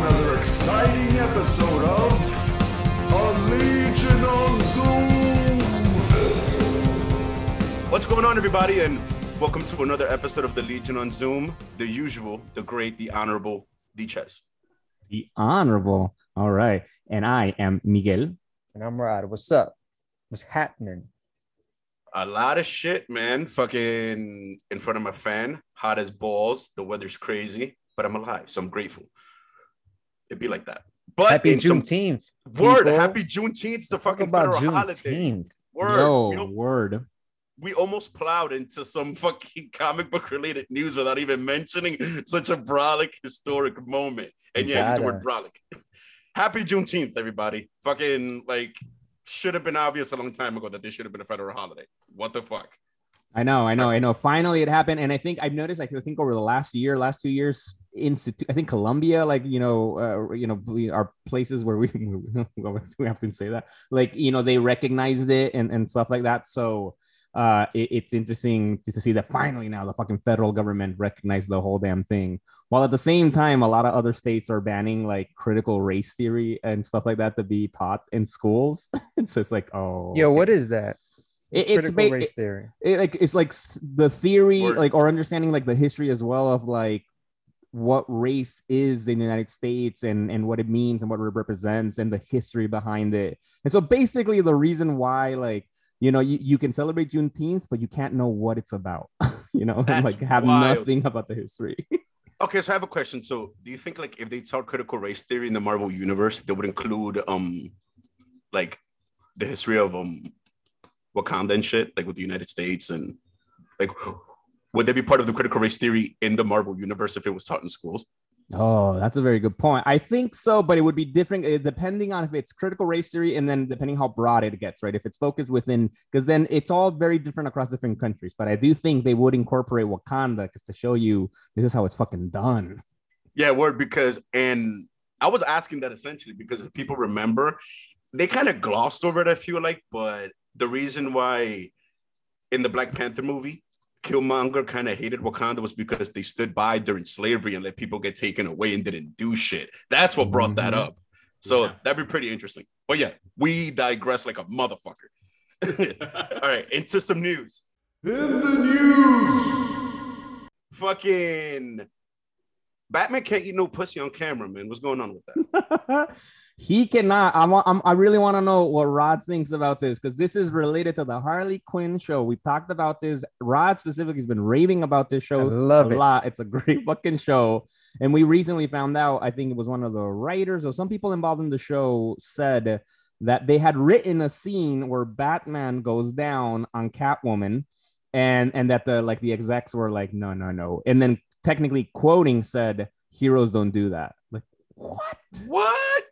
another exciting episode of A Legion on Zoom. What's going on, everybody, and welcome to another episode of the Legion on Zoom. The usual, the great, the honorable, the Ches. The honorable. All right. And I am Miguel. And I'm Rod. What's up? What's happening? A lot of shit, man. Fucking in front of my fan, hot as balls. The weather's crazy, but I'm alive, so I'm grateful. It'd be like that. But Happy in some- Juneteenth. word, happy Juneteenth. It's the fucking about federal holiday. Word. Yo, We, don't- word. we almost plowed into some fucking comic book related news without even mentioning such a brolic historic moment. And You yeah, use the word gotta. brolic. Happy Juneteenth, everybody. Fucking like should have been obvious a long time ago that this should have been a federal holiday. What the fuck? I know, I know, I know. Finally, it happened, and I think I've noticed. Like, I think over the last year, last two years, institute. I think Colombia, like you know, uh, you know, we are places where we we have to say that. Like, you know, they recognized it and and stuff like that. So, uh, it, it's interesting to, to see that finally now the fucking federal government recognized the whole damn thing. While at the same time, a lot of other states are banning like critical race theory and stuff like that to be taught in schools. it's just like, oh, Yo, okay. what is that? It- it's critical ba- race theory. it, like it's like the theory Word. like or understanding like the history as well of like what race is in the united states and and what it means and what it represents and the history behind it and so basically the reason why like you know you, you can celebrate juneteenth but you can't know what it's about you know and like have wild. nothing about the history Okay, so I have a question. So do you think like if they taught critical race theory in the Marvel universe, they would include um like the history of um Wakanda and shit, like with the United States and like would they be part of the critical race theory in the Marvel universe if it was taught in schools? Oh, that's a very good point. I think so, but it would be different uh, depending on if it's critical race theory and then depending how broad it gets, right? If it's focused within, because then it's all very different across different countries. But I do think they would incorporate Wakanda because to show you this is how it's fucking done. Yeah, word because and I was asking that essentially because if people remember, they kind of glossed over it, I feel like, but the reason why in the Black Panther movie, Killmonger kind of hated Wakanda was because they stood by during slavery and let people get taken away and didn't do shit. That's what brought that Mhm. up. So Yeah. that'd be pretty interesting. But yeah, we digress like a motherfucker. All right, into some news. In the news. Fucking Batman can't eat no pussy on camera, man. What's going on with that? he cannot. I want. I'm, I really want to know what Rod thinks about this because this is related to the Harley Quinn show. We've talked about this. Rod specifically has been raving about this I show love a it. lot. It's a great fucking show. And we recently found out, I think it was one of the writers or some people involved in the show said that they had written a scene where Batman goes down on Catwoman and and that the like the execs were like, no, no, no. And then technically quoting said, heroes don't do that. Like, what? What?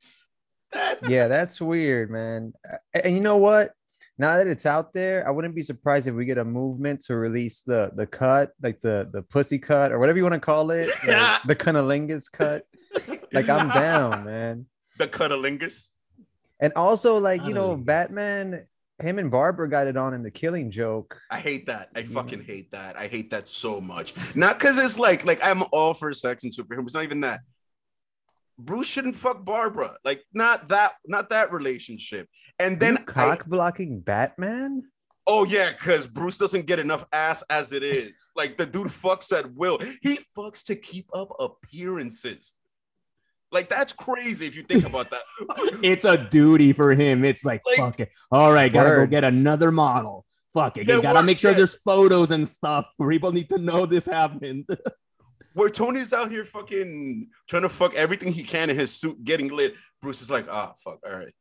Yeah, that's weird, man. And you know what? Now that it's out there, I wouldn't be surprised if we get a movement to release the the cut, like the the pussy cut or whatever you want to call it, like the cunnilingus cut. Like I'm down, man. The cunnilingus. And also, like you know, Batman, him and Barbara got it on in the Killing Joke. I hate that. I fucking hate that. I hate that so much. Not because it's like like I'm all for sex and superheroes. It's not even that. Bruce shouldn't fuck Barbara. Like not that not that relationship. And Then then cock blocking Batman. oh yeah, because Bruce doesn't get enough ass as it is. Like the dude fucks at will. He fucks to keep up appearances. Like that's crazy if you think about that. It's a duty for him. It's like, Like- fuck it. All right, gotta Word. go get another model. Fuck it. Yeah, you gotta word, make sure yeah. there's photos and stuff. People need to know this happened. Where Tony's out here fucking trying to fuck everything he can in his suit, getting lit. Bruce is like, ah, fuck. All right.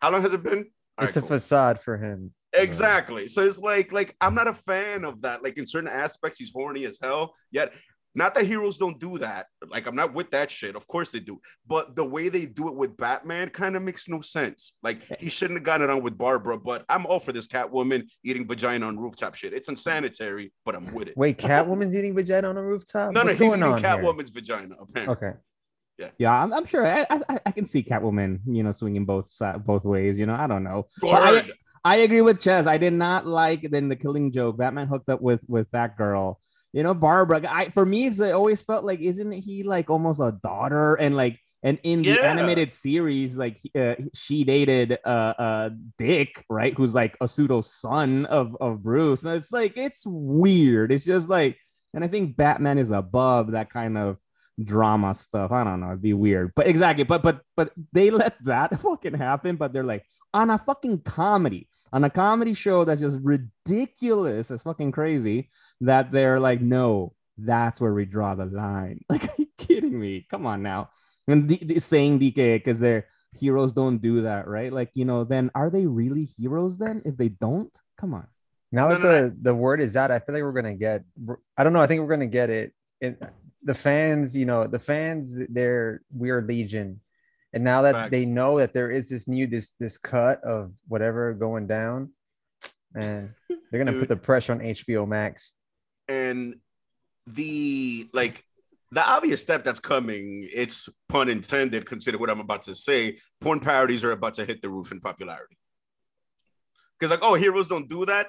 How long has it been? All it's right, a cool. facade for him. Exactly. So it's like, like I'm not a fan of that. Like in certain aspects, he's horny as hell. Yet, not that heroes don't do that. Like I'm not with that shit. Of course they do. But the way they do it with Batman kind of makes no sense. Like he shouldn't have gotten it on with Barbara. But I'm all for this Catwoman eating vagina on rooftop shit. It's unsanitary, but I'm with it. Wait, Catwoman's eating vagina on a rooftop? no, no, What's he's eating on here? Catwoman's vagina. Apparently. Okay. Yeah, I'm, I'm sure. I, I I can see Catwoman, you know, swinging both both ways. You know, I don't know. But I, I agree with Ches. I did not like then the Killing Joke. Batman hooked up with with Batgirl. You know, Barbara. I for me, it's, it always felt like isn't he like almost a daughter? And like And in the Yeah. animated series, like uh, she dated uh, uh Dick, right? Who's like a pseudo son of of Bruce. And it's like it's weird. It's just like, and I think Batman is above that kind of drama stuff. I don't know. It'd be weird, but exactly. But but but they let that fucking happen. But they're like on a fucking comedy, on a comedy show that's just ridiculous. It's fucking crazy that they're like, no, that's where we draw the line. Like, are you kidding me? Come on now. And the, the saying DK because they're heroes don't do that, right? Like, you know, then are they really heroes then if they don't? Come on. Now that the the word is out, I feel like we're gonna get. I don't know. I think we're gonna get it. it the fans, you know, the fans, they're we're legion, and now that Facts. they know that there is this new this this cut of whatever going down, and they're gonna put the pressure on HBO Max. and the like the obvious step that's coming it's pun intended consider what i'm about to say porn parodies are about to hit the roof in popularity. Because like oh heroes don't do that?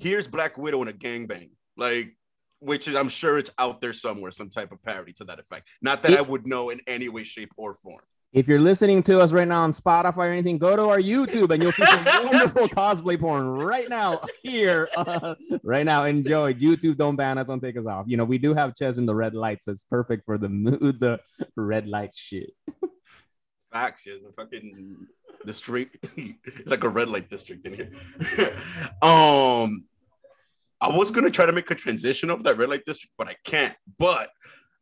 Here's black widow in a gangbang like which is i'm sure it's out there somewhere some type of parody to that effect. Not that It- i would know in any way shape or form If you're listening to us right now on Spotify or anything, go to our YouTube and you'll see some wonderful cosplay porn right now here. Uh, right now, enjoy. YouTube, don't ban us, don't take us off. You know, we do have Ches in the red light, so it's perfect for the mood, the red light shit. Facts, yeah. The fucking the street, it's like a red light district in here. um, I was gonna try to make a transition of that red light district, but I can't. But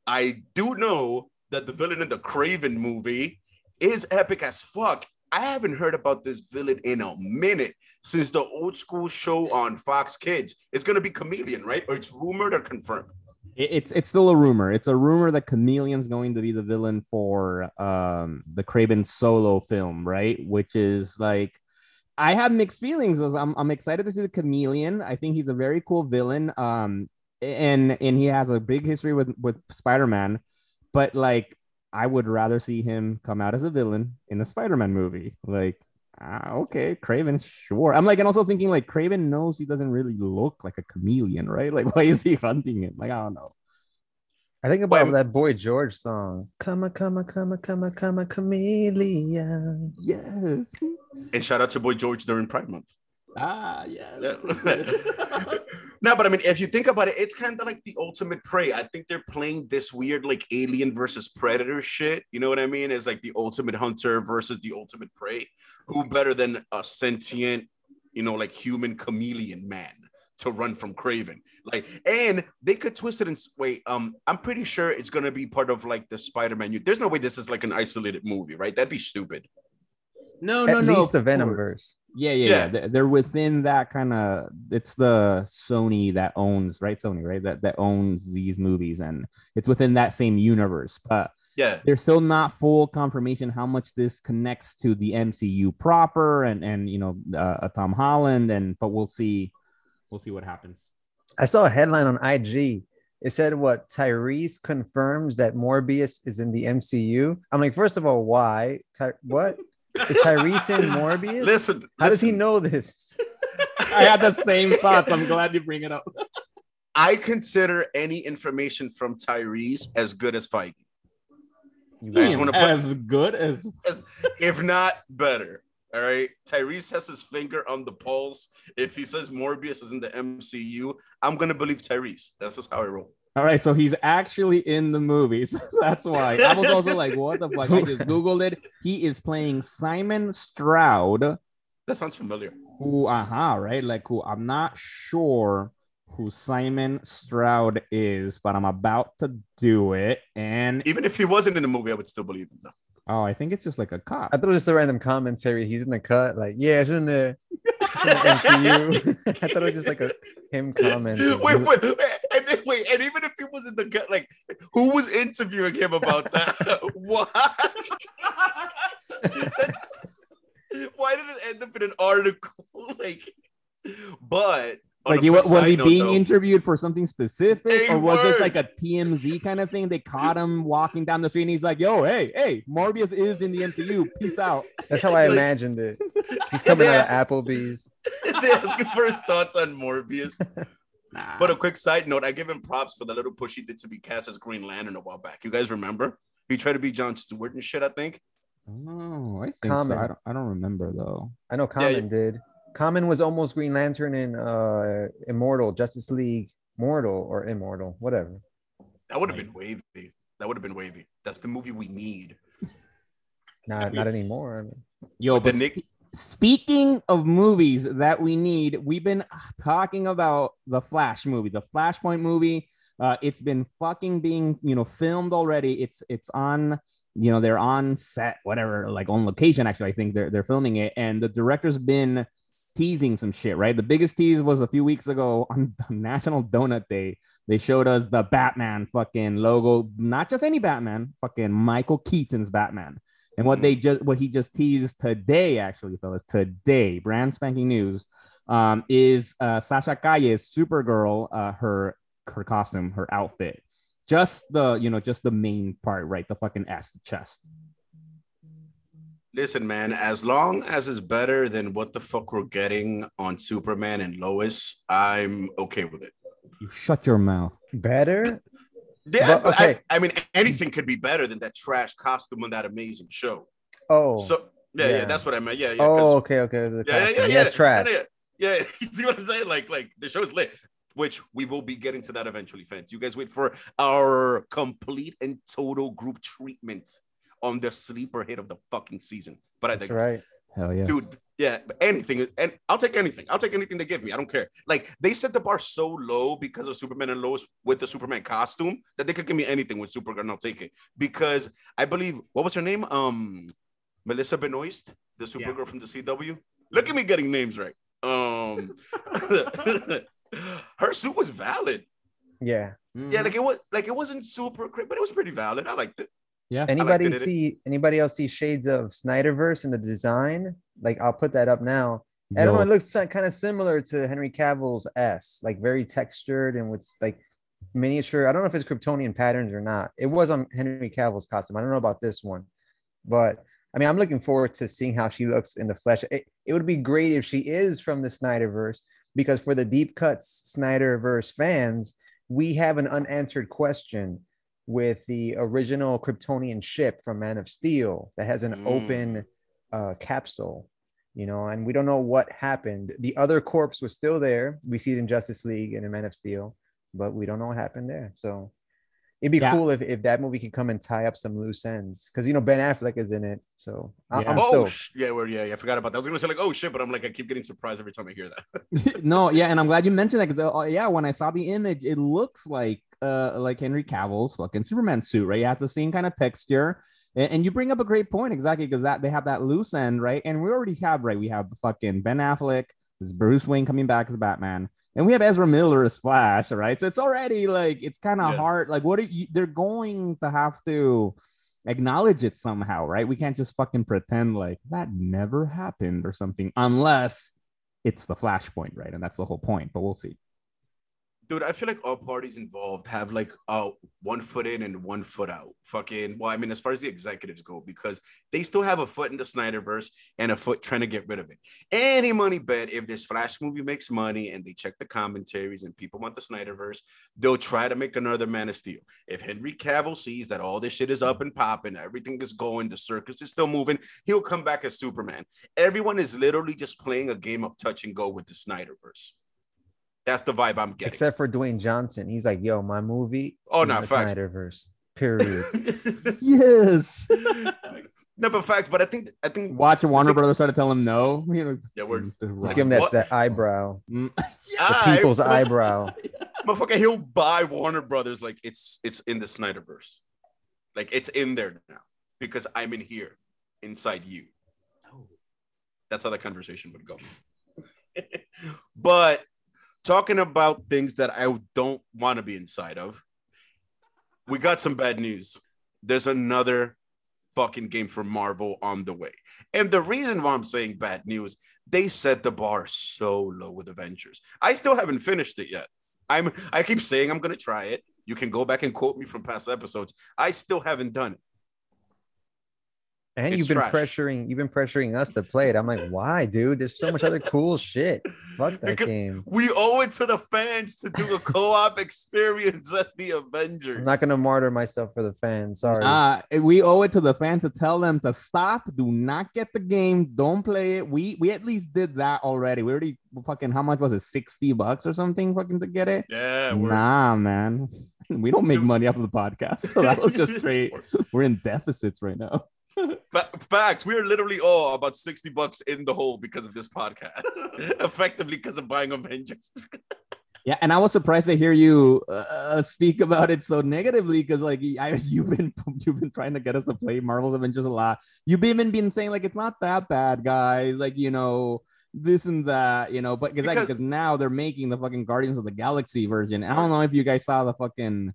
I do know that the villain in the Kraven movie is epic as fuck. I haven't heard about this villain in a minute since the old school show on Fox Kids. It's gonna be Chameleon, right? Or it's rumored or confirmed. It's it's still a rumor. It's a rumor that Chameleon's going to be the villain for um the Kraven solo film, right? Which is like I have mixed feelings. I'm I'm excited to see the Chameleon. I think he's a very cool villain. Um and and he has a big history with with Spider-Man, but like I would rather see him come out as a villain in a Spider-Man movie. Like ah, okay, Kraven, sure. I'm like, and also thinking like Kraven knows he doesn't really look like a chameleon, right? Like, why is he hunting him? Like, I don't know. I think about Wait. that Boy George song. Come a, come a, come a, come a, come a chameleon. Yes. And shout out to Boy George during Pride Month. Ah, yes. no, but I mean, if you think about it, it's kind of like the ultimate prey. I think they're playing this weird, like alien versus predator shit. You know what I mean? It's like the ultimate hunter versus the ultimate prey. Who better than a sentient, you know, like human chameleon man to run from Kraven? Like, and they could twist it and s- wait. Um, I'm pretty sure it's gonna be part of like the Spider-Man. u- There's no way this is like an isolated movie, right? That'd be stupid. no, At no, no. least the of Venom course. verse. Yeah, yeah, Yeah. yeah. They're- They're within that kind of. It's the Sony that owns, right? Sony, right? That that owns these movies, and it's within that same universe. But Yeah. there's still not full confirmation how much this connects to the MCU proper, and and you know, uh, uh, Tom Holland, and but we'll see, we'll see what happens. I saw a headline on IG. It said what Tyrese confirms that Morbius is in the MCU. I'm like, first of all, why? Ty- what is Tyrese in Morbius? Listen, How does he know this? I had the same thoughts. I'm glad you bring it up. I consider any information from Tyrese as good as Feige, I just Damn, wanna put- as good as if not better. All right. Tyrese has his finger on the pulse. If he says Morbius is in the MCU, I'm gonna believe Tyrese. That's just how I roll. All right, so he's actually in the movie. So that's why I was also like, what the fuck? I just Googled it. He is playing Simon Stroud, That sounds familiar. who, aha, right? Like, who I'm not sure who Simon Stroud is, but I'm about to do it. And Even if he wasn't in the movie, I would still believe him though. oh, I think it's just like a cop. I thought it was just a random commentary. He's in the cut. Like, yeah, it's in the, it's in the MCU. I thought it was just like a him commenting. Wait, wait, wait, and then, wait, and even if he was in the gut, like, who was interviewing him about that? Why? Why did it end up in an article? Like, but Like, a he, was he note, being though, interviewed for something specific, Hey, or was this like a TMZ kind of thing? They caught him walking down the street, and he's like, "Yo, hey, hey, Morbius is in the MCU. Peace out." That's how I Like- imagined it. He's coming out of Applebee's. they ask him for his thoughts on Morbius. Nah. But a quick side note, I give him props for the little push he did to be cast as Green Lantern a while back. You guys remember? He tried to be John Stewart and shit. I think. Oh, I think so. I don't, I don't remember though. I know Yeah, Common did. Common was almost Green Lantern in uh Immortal, Justice League, Mortal or Immortal, whatever. That would have been wavy. That would have been wavy. That's the movie we need. Not not anymore. I mean, Yo, But but the Nick- speaking of movies that we need, we've been talking about the Flash movie, the Flashpoint movie. Uh, it's been fucking being, you know, filmed already. It's it's on, you know, they're on set, whatever, like on location. Actually, I think they're they're filming it, and the director's been teasing some shit. Right, the biggest tease was a few weeks ago on National Donut Day. They showed us the Batman fucking logo, not just any Batman, fucking Michael Keaton's Batman. And what they just what he just teased today, actually, fellas, today, brand spanking news, um, is uh, Sasha Calle's Supergirl, uh, her her costume, her outfit, just the you know just the main part, right? The fucking ass, the chest. Listen, man, as long as it's better than what the fuck we're getting on Superman and Lois, I'm okay with it. You shut your mouth. better? Yeah, But, but okay. I, I mean, anything could be better than that trash costume on that amazing show. Oh, So yeah, yeah, yeah. that's what I meant. Yeah, yeah. Oh, 'cause- oh, okay, okay. The yeah, yeah, costume. yeah, Yes, yeah. trash. Yeah, yeah, yeah. You see what I'm saying? Like, like the show's lit, which we will be getting to that eventually, fans. You guys wait for our complete and total group treatment on the sleeper hit of the fucking season. But I That's think, right. Hell yeah, dude, yeah, anything, and I'll take anything. I'll take anything they give me. I don't care. Like they set the bar so low because of Superman and Lois with the Superman costume that they could give me anything with Supergirl, and I'll take it because I believe what was her name? Um, Melissa Benoist, the Supergirl from the CW. Look at me getting names right. Um, her suit was valid. Yeah. Yeah, like it was like it wasn't super great, but it was pretty valid. I liked it. Yeah. Anybody it. see anybody else see shades of Snyderverse in the design? Like I'll put that up now. Everyone Yo, looks kind of similar to Henry Cavill's S, like very textured and with like miniature. I don't know if it's Kryptonian patterns or not. It was on Henry Cavill's costume. I don't know about this one, but I mean, I'm looking forward to seeing how she looks in the flesh. It, it would be great if she is from the Snyderverse, because for the deep cuts Snyderverse fans, we have an unanswered question with the original Kryptonian ship from Man of Steel that has an Mm. open uh, capsule you know, and we don't know what happened. The other corpse was still there. We see it in Justice League and in Man of Steel, but we don't know what happened there. So it'd be Yeah. cool if, if that movie could come and tie up some loose ends because you know Ben Affleck is in it. So I- Yeah. I'm oh, still sh- yeah, well, yeah, yeah. I forgot about that. I was gonna say like, oh shit, but I'm like, I keep getting surprised every time I hear that. no, yeah, and I'm glad you mentioned that because uh, yeah, when I saw the image, it looks like uh like Henry Cavill's fucking Superman suit, right? It has the same kind of texture. And, and you bring up a great point exactly because that they have that loose end, right? And we already have right. We have fucking Ben Affleck, this Bruce Wayne coming back as Batman, and we have Ezra Miller as Flash, right? So it's already like it's kind of Yeah. hard. Like, what are you? They're going to have to acknowledge it somehow, right? We can't just fucking pretend like that never happened or something, unless it's the flashpoint, right? And that's the whole point. But we'll see. Dude, I feel like all parties involved have like uh one foot in and one foot out. Fucking well, I mean, as far as the executives go, because they still have a foot in the Snyderverse and a foot trying to get rid of it. Any money bet if this Flash movie makes money and they check the commentaries and people want the Snyderverse, they'll try to make another Man of Steel. If Henry Cavill sees that all this shit is up and popping, everything is going, the circus is still moving, he'll come back as Superman. Everyone is literally just playing a game of touch and go with the Snyderverse. That's the vibe I'm getting. except for Dwayne Johnson. He's like, yo, my movie. Oh, is no, in the facts. Snyderverse. Period. Yes. no, but facts. But I think I think Watch Warner Brothers try to tell him no. You know, Yeah, we're- Just give him that, What? that eyebrow, Mm. the I- people's eyebrow. motherfucker, he'll buy Warner Brothers like it's it's in the Snyderverse, like it's in there now because I'm in here inside you. That's how the conversation would go. but talking about things that I don't want to be inside of, we got some bad news. There's another fucking game for Marvel on the way. And the reason why I'm saying bad news, they set the bar so low with Avengers. I still haven't finished it yet. I'm I keep saying I'm gonna try it. You can go back and quote me from past episodes. I still haven't done it. And It's you've been trash. pressuring, you've been pressuring us to play it. I'm like, why, dude? There's so much other cool shit. Fuck that Because- game. We owe it to the fans to do a co-op experience as the Avengers. I'm not gonna martyr myself for the fans. Sorry. Uh, we owe it to the fans to tell them to stop. Do not get the game. Don't play it. We we at least did that already. We already fucking how much was it? Sixty bucks or something fucking to get it. yeah, we're Nah, man. We don't make money off of the podcast, so that was just straight. We're in deficits right now. Fa- facts. We are literally all about 60 bucks in the hole because of this podcast. Effectively because of buying Avengers. Yeah, and I was surprised to hear you uh, speak about it so negatively because, like, I, you've been you've been trying to get us to play Marvel's Avengers a lot. You've been been saying like it's not that bad, guys. Like, you know, this and that, you know. But because Because- because now they're making the fucking Guardians of the Galaxy version. I don't know if you guys saw the fucking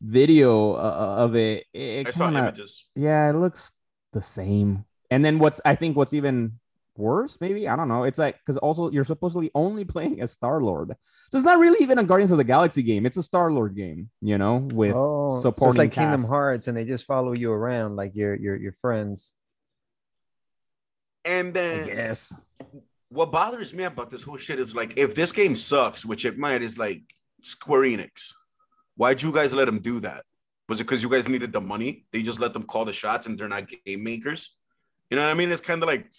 video uh, of it. It I saw kinda- images. yeah, it looks the same. And then what's I think what's even worse, maybe I don't know. It's like because also you're supposedly only playing as Star Lord, so it's not really even a Guardians of the Galaxy game. It's a Star Lord game, you know, with oh, so supporting it's like Kingdom. Hearts, and they just follow you around like your your your friends. And then yes, what bothers me about this whole shit is like if this game sucks, which it might, is like Square Enix. Why'd you guys let them do that? Was it because you guys needed the money? They just let them call the shots and they're not game makers. You know what I mean? It's kind of like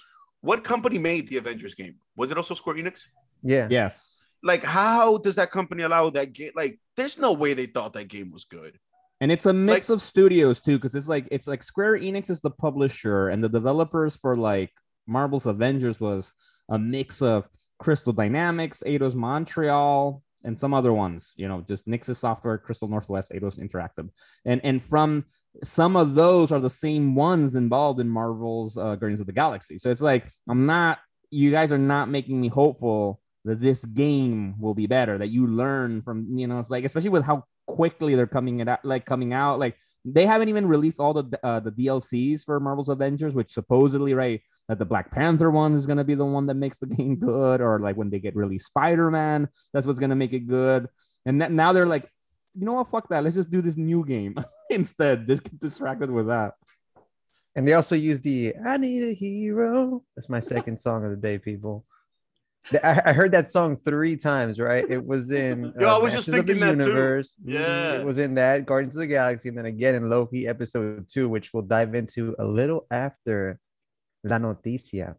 what company made the Avengers game? Was it also Square Enix? Yeah. Yes. Like, how does that company allow that game? Like, there's no way they thought that game was good. And it's a mix of studios too, because it's like it's like Square Enix is the publisher, and the developers for like Marvel's Avengers was a mix of Crystal Dynamics, Eidos Montreal, and some other ones. You know, just Nixxes Software, Crystal Northwest, Eidos Interactive, and and from some of those are the same ones involved in Marvel's uh, Guardians of the Galaxy. So it's like I'm not. You guys are not making me hopeful that this game will be better. That you learn from. You know, it's like especially with how quickly they're coming it out, like coming out. Like they haven't even released all the uh, the DLCs for Marvel's Avengers, which supposedly right that the Black Panther one is gonna be the one that makes the game good, or like when they get released Spider Man, that's what's gonna make it good. And that, now they're like, you know what, fuck that, let's just do this new game instead. Just get distracted with that. And they also use the I need a hero. That's my second song of the day, people. I, I heard that song three times, right? It was in Yo, I was just of the thinking that too. Universe. Mhm. Yeah. It was in that Guardians of the Galaxy, and then again in Loki episode two, which we'll dive into a little after La Noticia.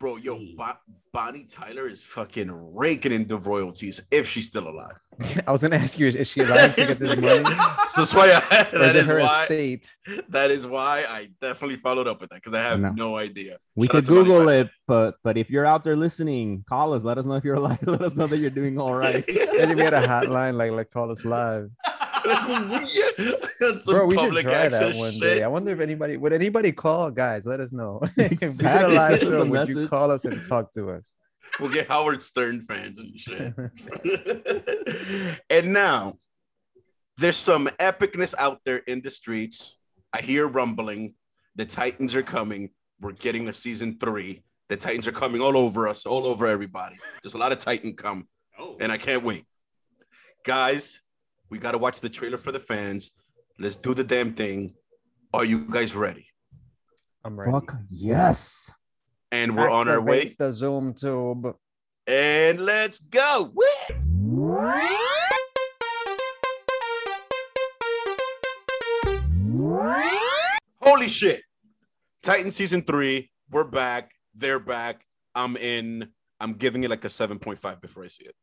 Bro, yo, Bo- Bonnie Tyler is fucking raking in the royalties if she's still alive. I was gonna ask you, is she allowed to get this money? so that's why I, that is is her why estate? that is why I definitely followed up with that because I have No. no idea. We Shout could Google it, but but if you're out there listening, call us. Let us know if you're alive. Let us know that you're doing all right. Maybe we had a hotline, like like call us live. Yeah. Some Bro, we should public try that one shit. day. I wonder if anybody would anybody call, guys. Let us know. if we did a live show, a would you call us and talk to us? We'll get Howard Stern fans and shit. and now there's some epicness out there in the streets. I hear rumbling. The Titans are coming. We're getting a season three. The Titans are coming all over us, all over everybody. There's a lot of Titan come, oh. and I can't wait. Guys, we got to watch the trailer for the fans. Let's do the damn thing. Are you guys ready? I'm ready. Fuck yes. And we're on our way. The Zoom tube. And let's go. Holy shit. Titan season three. We're back. They're back. I'm in. I'm giving it like a 7.5 before I see it.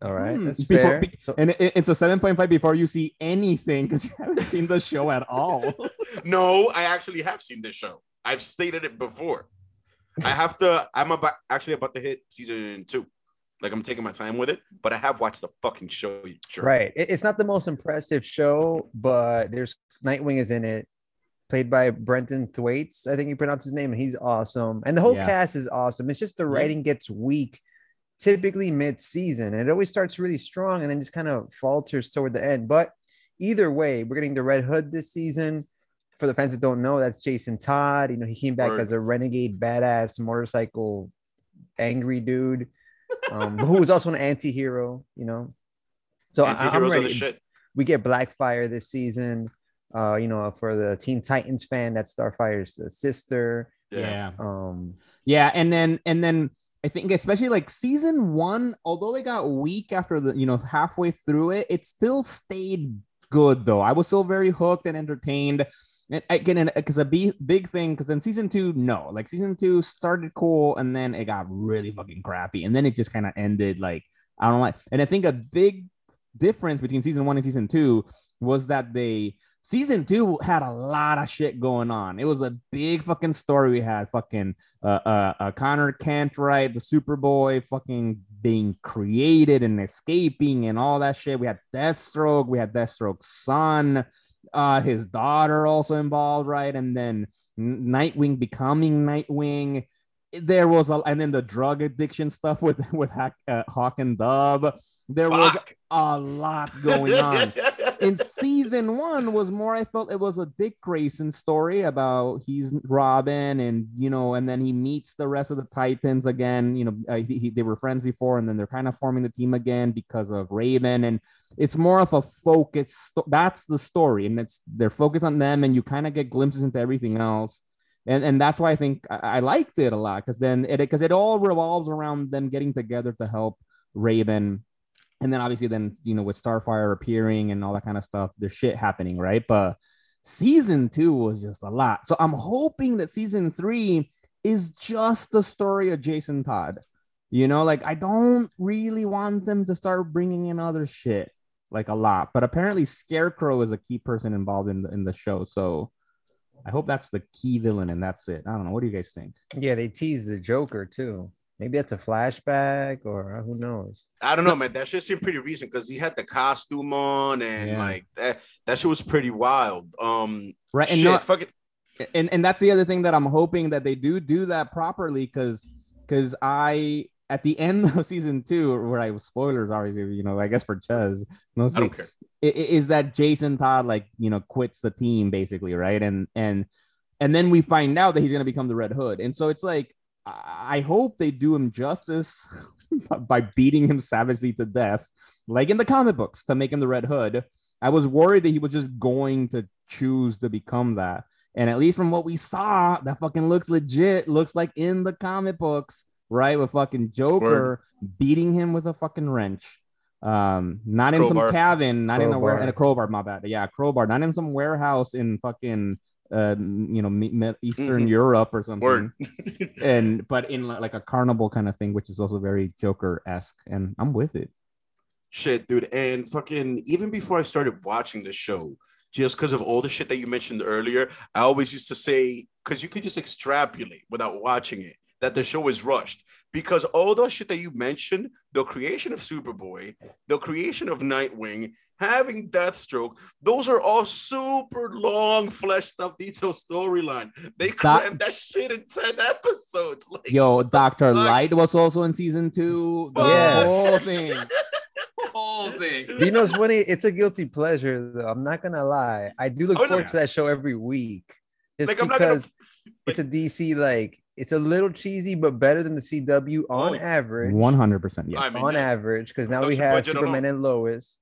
All right, Hmm, that's before- fair. be- So, And it, it's a 7.5 before you see anything because you haven't seen the show at all. No, I actually have seen this show. I've stated it before. I have to, I'm about actually about to hit season two. Like I'm taking my time with it, but I have watched the fucking show. you right, it's not the most impressive show, but there's Nightwing is in it, played by Brenton Thwaites. I think you pronounce his name, and he's awesome. And the whole Yeah. cast is awesome. It's just the Yeah. writing gets weak, typically mid-season, and it always starts really strong and then just kind of falters toward the end. But either way, we're getting the Red Hood this season. For the fans that don't know, that's Jason Todd. You know, he came back Word. as a renegade, badass motorcycle, angry dude, um, who was also an anti-hero. You know, so I, I'm Anti-heroes are ready. the shit. We get Blackfire this season. Uh, you know, for the Teen Titans fan, that's Starfire's uh, sister. yeah. Um, Yeah, and then and then I think especially like season one, although it got weak after the you know halfway through it, it still stayed good though. I was still very hooked and entertained. And again, because uh, a big big thing, because in season two, no, like season two started cool, and then it got really fucking crappy, and then it just kind of ended like I don't like. And I think a big difference between season one and season two was that they season two had a lot of shit going on. It was a big fucking story. We had fucking uh, uh, uh Connor Kent, right? The Superboy fucking being created and escaping and all that shit. We had Deathstroke. We had Deathstroke's son, uh, his daughter also involved, right? And then Nightwing becoming Nightwing. There was a, and then the drug addiction stuff with with Hack, uh, Hawk and Dove. There was a lot going on. In season one was more i felt it was a dick grayson story about he's robin and you know and then he meets the rest of the titans again. You know uh, he, he- they were friends before and then they're kind of forming the team again because of raven. And it's more of a focus sto- that's the story and it's they're focused on them and you kind of get glimpses into everything else and and that's why i think i, I liked it a lot because then it because it all revolves around them getting together to help raven. And then obviously then you know with starfire appearing and all that kind of stuff there's shit happening right? But season two was just a lot. So i'm hoping that season three is just the story of jason todd. You know like i don't really want them to start bringing in other shit like a lot. But apparently scarecrow is a key person involved in the, in the show. So i hope that's the key villain and that's it i don't know what do you guys think yeah, they teased the Joker too. Maybe that's a flashback, or uh, who knows? I don't know, man. That shit seemed pretty recent because he had the costume on and Yeah. like that. That shit was pretty wild. Um, right and shit, no, fuck it. and and that's the other thing that I'm hoping that they do do that properly because because I at the end of season two where I was spoilers obviously you know I guess for Ches I mostly don't care. Is that Jason Todd like you know quits the team basically right and and and then we find out that he's gonna become the Red Hood and so it's like I I hope they do him justice by beating him savagely to death like in the comic books to make him the Red Hood. I was worried that he was just going to choose to become that. And at least from what we saw, that fucking looks legit. Looks like in the comic books, right? With fucking Joker beating him with a fucking wrench. Um, not in Crowbar. some cabin, not in a where in a crowbar, my bad. Yeah, crowbar, not in some warehouse in fucking uh you know me- me- Eastern Mhm. Europe or something. And but in like a carnival kind of thing, which is also very Joker-esque, and I'm with it. Shit, dude. And fucking even before I started watching the show, just because of all the shit that you mentioned earlier, I always used to say, because you could just extrapolate without watching it, that the show is rushed. Because all the shit that you mentioned, the creation of Superboy, the creation of Nightwing, having Deathstroke, those are all super long, fleshed out, detailed storyline. They crammed that shit in 10 episodes. Like, Yo, Doctor fuck? Light was also in season two. The Yeah. whole thing. whole thing. You know what's funny? It's a guilty pleasure, though. I'm not gonna lie. I do look Oh, no. forward to that show every week, just Like, I'm not gonna- because it's a DC like it's a little cheesy, but better than the CW on Oh, average. One hundred percent. Yes. I mean, on yeah. average, because now we have. Superman and Lois.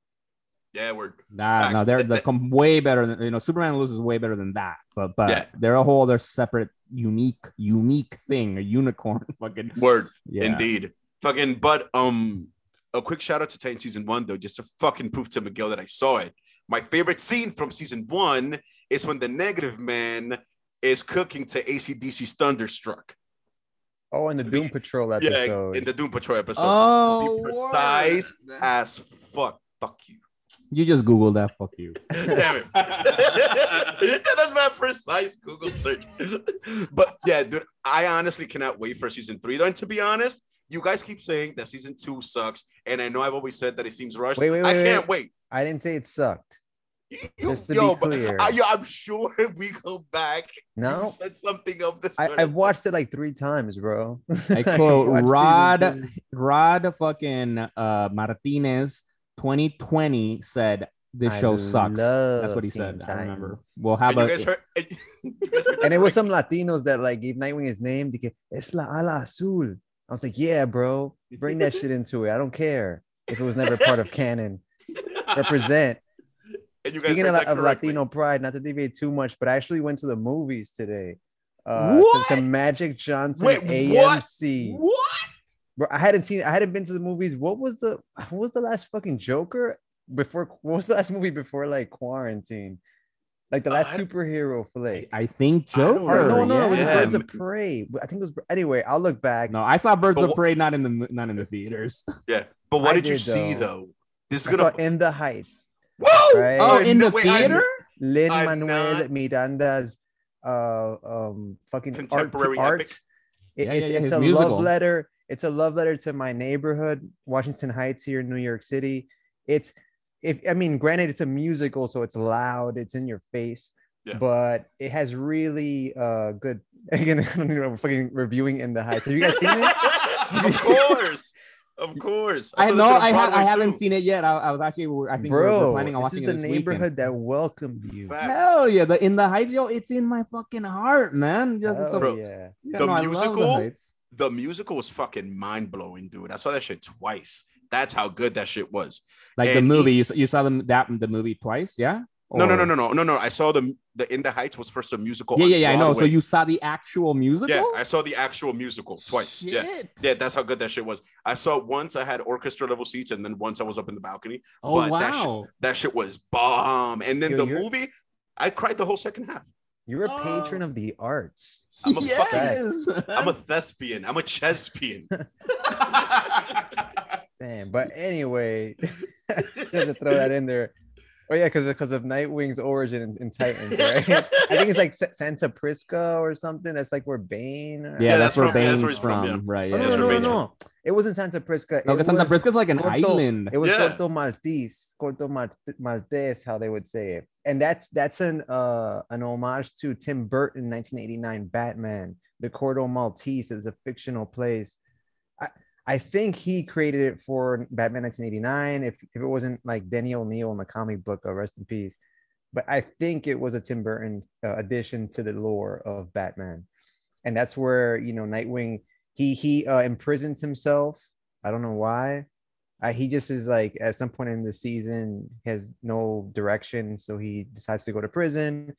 yeah, we're Nah, no, they're Th- they're way better than you know. Superman loses way better than that, but but Yeah. they're a whole other separate, unique, unique thing. A unicorn, fucking word. yeah. Indeed. Fucking, but um, a quick shout out to Titan season one though, just to fucking prove to Miguel that I saw it. My favorite scene from season one is when the Negative Man is cooking to ACDC's Thunderstruck. Oh, and the To be- Doom Patrol episode. Yeah, in the Doom Patrol episode. Oh, Be precise word. as fuck. Fuck you. You just Google that. Fuck you. Damn it. That's my precise Google search. but yeah, dude, I honestly cannot wait for season three. Though, and to be honest, you guys keep saying that season two sucks, and I know I've always said that it seems rushed. Wait, wait, wait I can't wait. I didn't say it sucked. You, Just to yo, be but clear. I, yo, I'm sure if we go back, No, you said something of this. I, I've watched it like three times, bro. I quote watched season Rod two. Rod fucking uh Martinez 2020 said this I show sucks. That's what he Teen said. I remember. Titans. We'll have And you a guys heard, and you guys heard and it was some Latinos that like gave Nightwing his name. They get, es la ala azul. I was like, yeah, bro, bring that shit into it. I don't care if it was never part of canon. Represent. And you guys Speaking heard of, of. Latino pride, not to deviate too much, but I actually went to the movies today. Uh, What? To, to Magic Johnson Wait. AMC. What? Bro, I hadn't seen. I hadn't been to the movies. What was the? What was the last fucking Joker before? What was the last movie before like quarantine? Like the last I- superhero flick. I think I don't Joker. Or no, no, it was yeah. Birds of Prey. I think it was. Anyway, I'll look back. No, I saw Birds But of wh- Prey not in the not in the theaters. Yeah. But what I did you did, see though. though? This is I gonna saw In the Heights. Whoa! Right. Oh, in no, the wait, theater? Lin I'm Manuel not- Miranda's uh um fucking Contemporary art. epic. It- Yeah, it's yeah, yeah, it's a musical. love letter. It's a love letter to my neighborhood, Washington Heights here in New York City. It's if I mean, granted, it's a musical, so it's loud, it's in your face, Yeah. but it has really uh good. Again, I don't know, fucking reviewing in the Heights. Have you guys seen it? of course. Of course. I saw this know I, ha- I haven't seen it yet. I, I was actually I think we're, Bro, we're planning on this watching is it the this neighborhood weekend. that welcomed you. Facts. Hell yeah, the in the heights, yo, it's in my fucking heart, man. Just, it's Hell a- Bro, yeah. yeah, the no, musical? Heights. The musical was fucking mind blowing, dude. I saw that shit twice. That's how good that shit was. like the movie. You, saw- you saw them that the movie twice, yeah? No, no, no, no, no, no, no. I saw the the In the Heights was first a musical. Yeah, yeah, yeah. I know. So you saw the actual musical? Yeah, I saw the actual musical twice. Yeah. Shit. Yeah, that's how good that shit was. I saw it once I had orchestra level seats, and then once I was up in the balcony. Oh but that shit- wow. That shit was bomb. And then Yo, the you're- movie, I cried the whole second half. You're a Oh. patron of the arts. I'm a fucking, yes. I'm a thespian. I'm a chespian. Damn. But anyway, just to throw that in there. Oh yeah, because because of Nightwing's origin in, in Titans, right? I think it's like Sa- Santa Prisca or something. That's like where Bane. Or... yeah, Yeah, that's, that's where from- yeah, that's Bane's where from, from, yeah. right? Oh, no, no, no, no. It wasn't Santa Prisca. No, because Santa was Prisca's like an Corto- island. It was Yeah. Corto Maltese, Corto Mal- Maltese, how they would say it, and that's that's an uh an homage to Tim Burton 1989 Batman. The Corto Maltese is a fictional place. I I think he created it for Batman 1989. If if it wasn't like Denny O'Neil in the comic book, uh, rest in peace. But I think it was a Tim Burton uh, addition to the lore of Batman, and that's where you know Nightwing he he uh, imprisons himself. I don't know why. Uh, he just is like at some point in the season has no direction, so he decides to go to prison.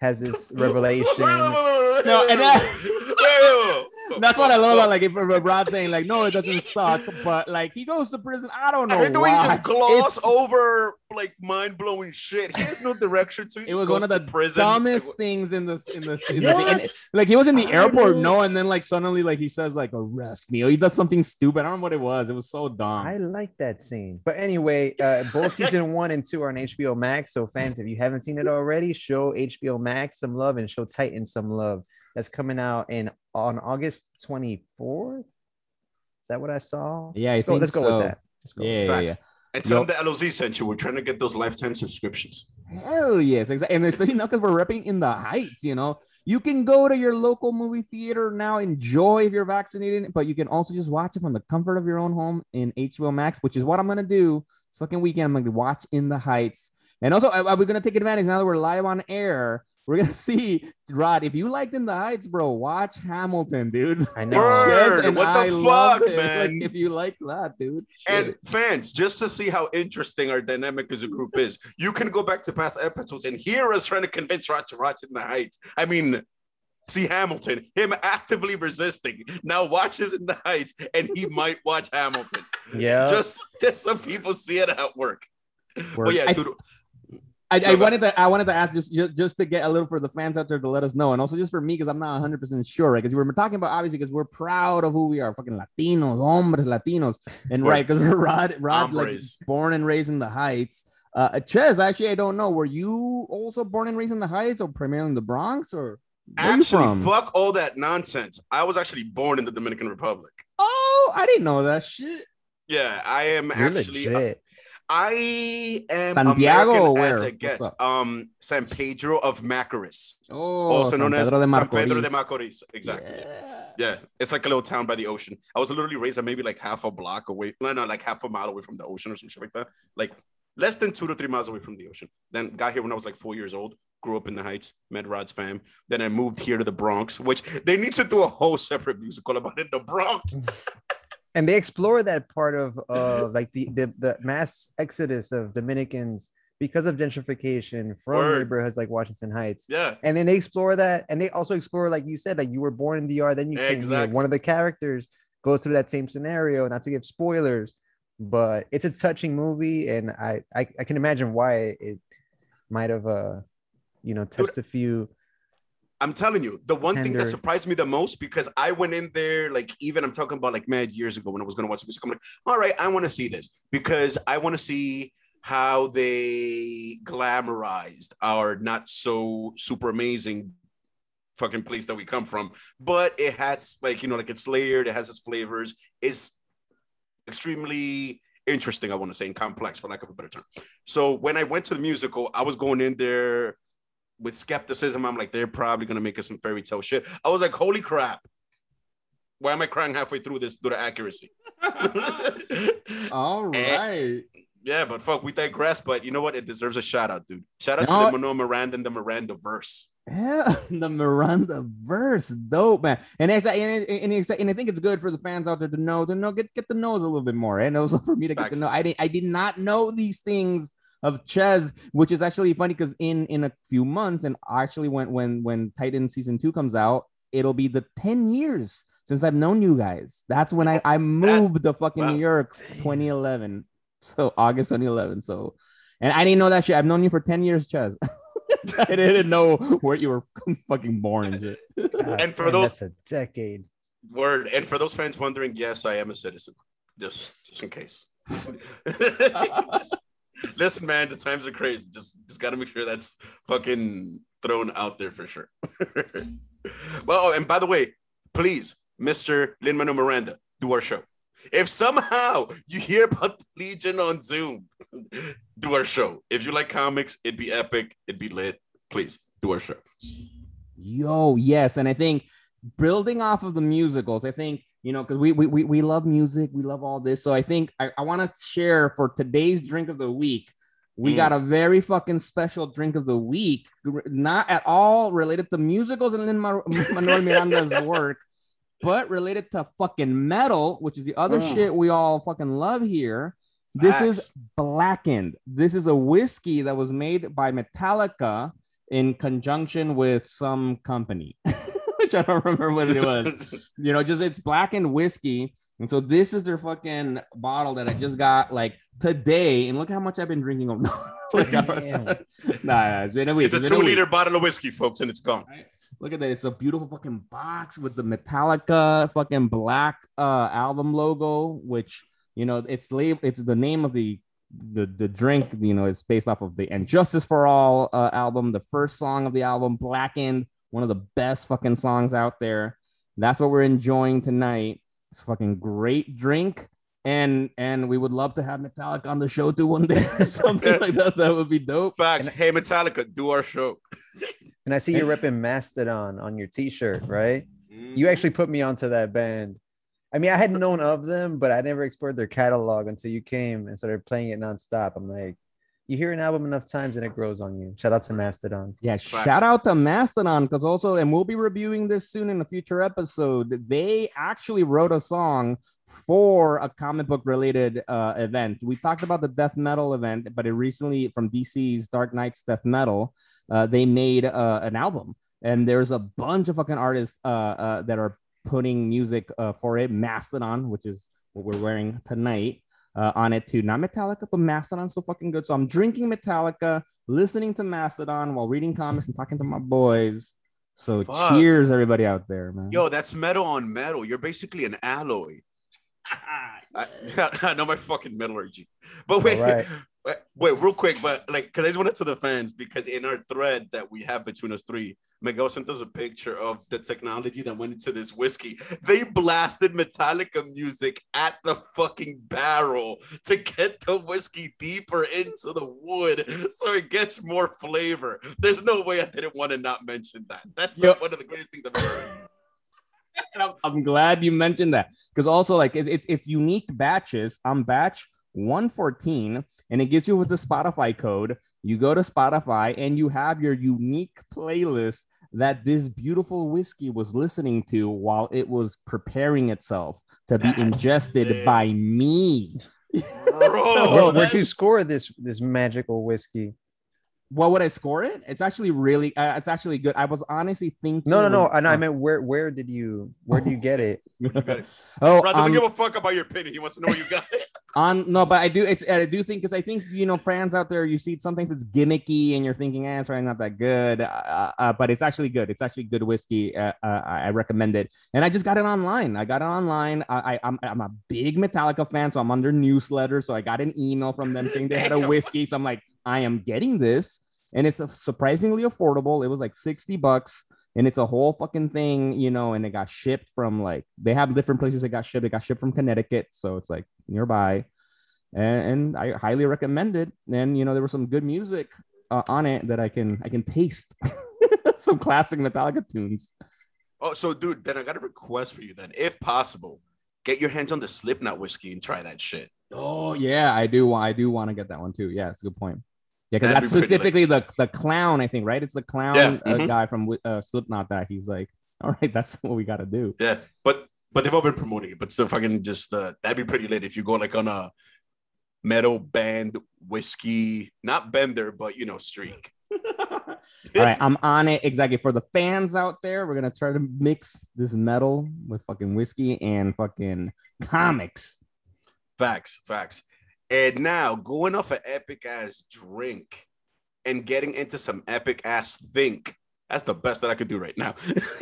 Has this revelation. No, and that- That's what I love about like if Rod saying like no, it doesn't suck, but like he goes to prison. I don't know I hate the way he just gloss It's- over like mind blowing shit. He has no direction, so he It was one of the to prison. dumbest Like, things in this in this. In the, and, like he was in the I airport, know. no, and then like suddenly like he says like arrest me or he does something stupid. I don't know what it was. It was so dumb. I like that scene. But anyway, uh, both season one and two are on HBO Max. So fans, if you haven't seen it already, show HBO Max some love and show Titan some love. That's coming out in on August 24th. Is that what I saw? Yeah, let's go, think let's go so. with that. Let's go. yeah, yeah, yeah. And tell Yup. them the LOZ sent you. We're trying to get those lifetime subscriptions. Hell yes, exactly. And especially now because we're repping in the heights, you know, you can go to your local movie theater now, enjoy if you're vaccinated, but you can also just watch it from the comfort of your own home in HBO Max, which is what I'm gonna do this fucking weekend. I'm gonna watch In the Heights, and also are we gonna take advantage now that we're live on air? We're gonna see Rod. If you liked In the Heights, bro, watch Hamilton, dude. I know. Word. Yes, and What the I love fuck, it. man? Like, if you like that, dude. And fans, just to see how interesting our dynamic as a group is, you can go back to past episodes and hear us trying to convince Rod to watch in the Heights. I mean, see Hamilton, him actively resisting. Now watches in the Heights, and he might watch Hamilton. Yeah. Just, just some people see it at work. Word. But yeah, dude. I, Go I wanted to I wanted to ask just, just just to get a little for the fans out there to let us know, and also just for me because I'm not 100 percent sure, right? Because we were talking about obviously because we're proud of who we are, fucking Latinos, hombres Latinos, and Right. because we're Rod Rod like born and raised in the Heights. Uh, Ches, actually, I don't know. Were you also born and raised in the Heights, or primarily in the Bronx, or Actually, from? fuck all that nonsense. I was actually born in the Dominican Republic. Oh, I didn't know that shit. Yeah, I am You're actually. legit. I am Santiago American or where? as it gets. Um, San Pedro of Macorís, Oh, also San known as Pedro de San Pedro de Macorís. Macorís. Exactly. Yeah. Yeah, it's like a little town by the ocean. I was literally raised at maybe like half a block away, no, no, like half a mile away from the ocean or some shit like that. Like less than two to three miles away from the ocean. Then got here when I was like four years old. Grew up in the Heights, met Rod's fam. Then I moved here to the Bronx, which they need to do a whole separate musical about it. The Bronx. and they explore that part of uh like the, the the mass exodus of Dominicans because of gentrification from Word. neighborhoods like Washington Heights. Yeah. And then they explore that, and they also explore, like you said, like you were born in DR, then you came here. Exactly. One of the characters goes through that same scenario. Not to give spoilers, but it's a touching movie, and I I, I can imagine why it might have uh you know touched a few. I'm telling you, the one thing that surprised me the most because I went in there like even I'm talking about like mad years ago when I was gonna watch the music. I'm like, all right, I want to see this because I want to see how they glamorized our not so super amazing fucking place that we come from. But it has like you know like it's layered, it has its flavors, it's extremely interesting. I want to say and complex for lack of a better term. So when I went to the musical, I was going in there with skepticism. I'm like, they're probably gonna make us some fairy tale shit. I was like, holy crap. Why am I crying halfway through this due to accuracy? All right. Eh. right. yeah, but fuck, we digress. But you know what? It deserves a shout out, dude. Shout out No. to the Miranda and the Miranda verse. Yeah, the Miranda verse, dope man, and it's, and, and, and I think it's good for the fans out there to know to know get get to know us a little bit more, and also for me to get Facts. to know. I didn't I did not know these things of Ches, which is actually funny because in in a few months, and actually when when when Titan season two comes out, it'll be the ten years since I've known you guys. That's when I I moved to fucking wow. New York, 2011, so August 2011. So, and I didn't know that shit. I've known you for ten years, Ches. I didn't know where you were fucking born and shit. God, And for man, those- that's a decade. Word. And for those fans wondering, yes, I am a citizen. Just just in case. Listen, man, the times are crazy. Just just gotta make sure that's fucking thrown out there for sure. well, oh, and by the way, please, Mr. Lin Manuel Miranda, do our show. If somehow you hear about the Legion on Zoom, do our show. If you like comics, it'd be epic, it'd be lit. Please do our show. Yo, yes, and I think building off of the musicals, I think you know because we, we we we love music, we love all this. So I think I, I want to share for today's drink of the week. We Mm. got a very fucking special drink of the week, not at all related to musicals and Lin Manuel Miranda's work, but related to fucking metal, which is the other Mm. shit we all fucking love here. This is blackened. This is a whiskey that was made by Metallica in conjunction with some company, which I don't remember what it was. you know, just it's blackened whiskey. And so this is their fucking bottle that I just got like today. And look how much I've been drinking. of- Like, nah, nah, it's been a week. it's a been two week. liter bottle of whiskey, folks, and it's gone. Right? Look at that. It's a beautiful fucking box with the Metallica fucking black uh album logo, which you know it's lab- it's the name of the the the drink, you know, it's based off of the And Justice for All uh, album, the first song of the album, Blackened, one of the best fucking songs out there. That's what we're enjoying tonight. It's a fucking great drink. And and we would love to have Metallica on the show too one day or something like that. That would be dope. Facts. Hey, Metallica, do our show. And I see you're repping Mastodon on your T-shirt, right? Mm-hmm. You actually put me onto that band. I mean, I hadn't known of them, but I never explored their catalog until you came and started playing it nonstop. I'm like, you hear an album enough times and it grows on you. Shout out to Mastodon. Yeah, Facts. shout out to Mastodon because also, and we'll be reviewing this soon in a future episode. They actually wrote a song for a comic book related uh, event. We talked about the death metal event, but it recently from DC's Dark Knights Death Metal, uh, they made uh, an album, and there's a bunch of fucking artists uh, uh, that are putting music uh, for it. Mastodon, which is what we're wearing tonight. Uh, on it too, not Metallica, but Mastodon, so fucking good. So I'm drinking Metallica, listening to Mastodon while reading comics and talking to my boys. So Fuck. cheers, everybody out there, man. Yo, that's metal on metal. You're basically an alloy. I, I know my fucking metallurgy. But wait, right. wait, wait, real quick, but like, because I just wanted to the fans because in our thread that we have between us three, Miguel sent us a picture of the technology that went into this whiskey. They blasted Metallica music at the fucking barrel to get the whiskey deeper into the wood so it gets more flavor. There's no way I didn't want to not mention that. That's Yo. one of the greatest things I've ever heard. And I'm, I'm glad you mentioned that because also like it- it's it's unique batches. I'm batch 114, and it gives you with the Spotify code. You go to Spotify and you have your unique playlist that this beautiful whiskey was listening to while it was preparing itself to be That's ingested sick. by me. Bro, Bro, Oh, where'd you score this this magical whiskey? What would I score it? It's actually really, uh, it's actually good. I was honestly thinking. No, no, no. was- And I meant where where did you where do you get it? got it. oh, Bro doesn't um, give a fuck about your opinion. He wants to know where you got it. on no, but I do. It's I do think because I think you know fans out there, you see some things it's gimmicky, and you're thinking, eh, it's probably not that good. Uh, uh, but it's actually good. It's actually good whiskey. Uh, uh, I I recommend it, and I just got it online. I got it online. I, I I'm I'm a big Metallica fan, so I'm under newsletter. So I got an email from them saying they had a whiskey. So I'm like, I am getting this, and it's surprisingly affordable. It was like sixty bucks. And it's a whole fucking thing, you know, and it got shipped from like they have different places it got shipped. It got shipped from Connecticut, so it's like nearby and, and I highly recommend it. And you know, there was some good music uh, on it that I can I can taste some classic Metallica tunes. Oh, so dude, then I got a request for you. Then, if possible, get your hands on the Slipknot whiskey and try that shit. Oh yeah, I do. I do want to get that one too. Yeah, it's a good point. Yeah, because that's be pretty specifically the the clown. I think right. It's the clown Yeah, uh, mhm. guy from uh, Slipknot that he's like, all right, that's what we got to do. Yeah, but but they've all been promoting it. But still, fucking just uh, that'd be pretty lit if you go like on a metal band whiskey, not bender, but you know streak. All right, I'm on it exactly for the fans out there. We're gonna try to mix this metal with fucking whiskey and fucking comics. Facts, facts. And now going off an epic ass drink and getting into some epic ass think. That's the best that I could do right now.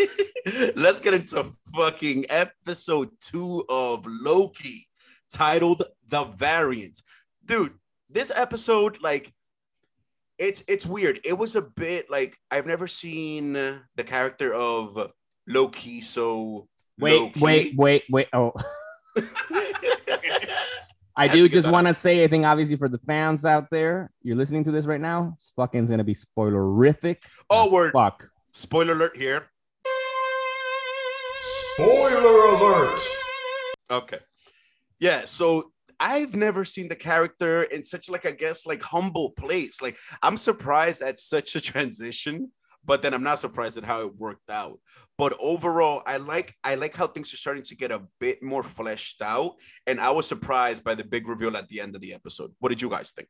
Let's get into fucking episode two of Loki, titled The Variant. Dude, this episode, like, it's it's weird. It was a bit like I've never seen the character of Loki so Wait, low-key. wait, wait, wait. Oh, I do just want to say, I think obviously for the fans out there, you're listening to this right now. It's fucking gonna be spoilerific. Oh, word. Fuck. Spoiler alert here. Spoiler alert! Okay. Yeah, so I've never seen the character in such like I guess like humble place. Like I'm surprised at such a transition, but then I'm not surprised at how it worked out. But overall, I like I like how things are starting to get a bit more fleshed out, and I was surprised by the big reveal at the end of the episode. What did you guys think?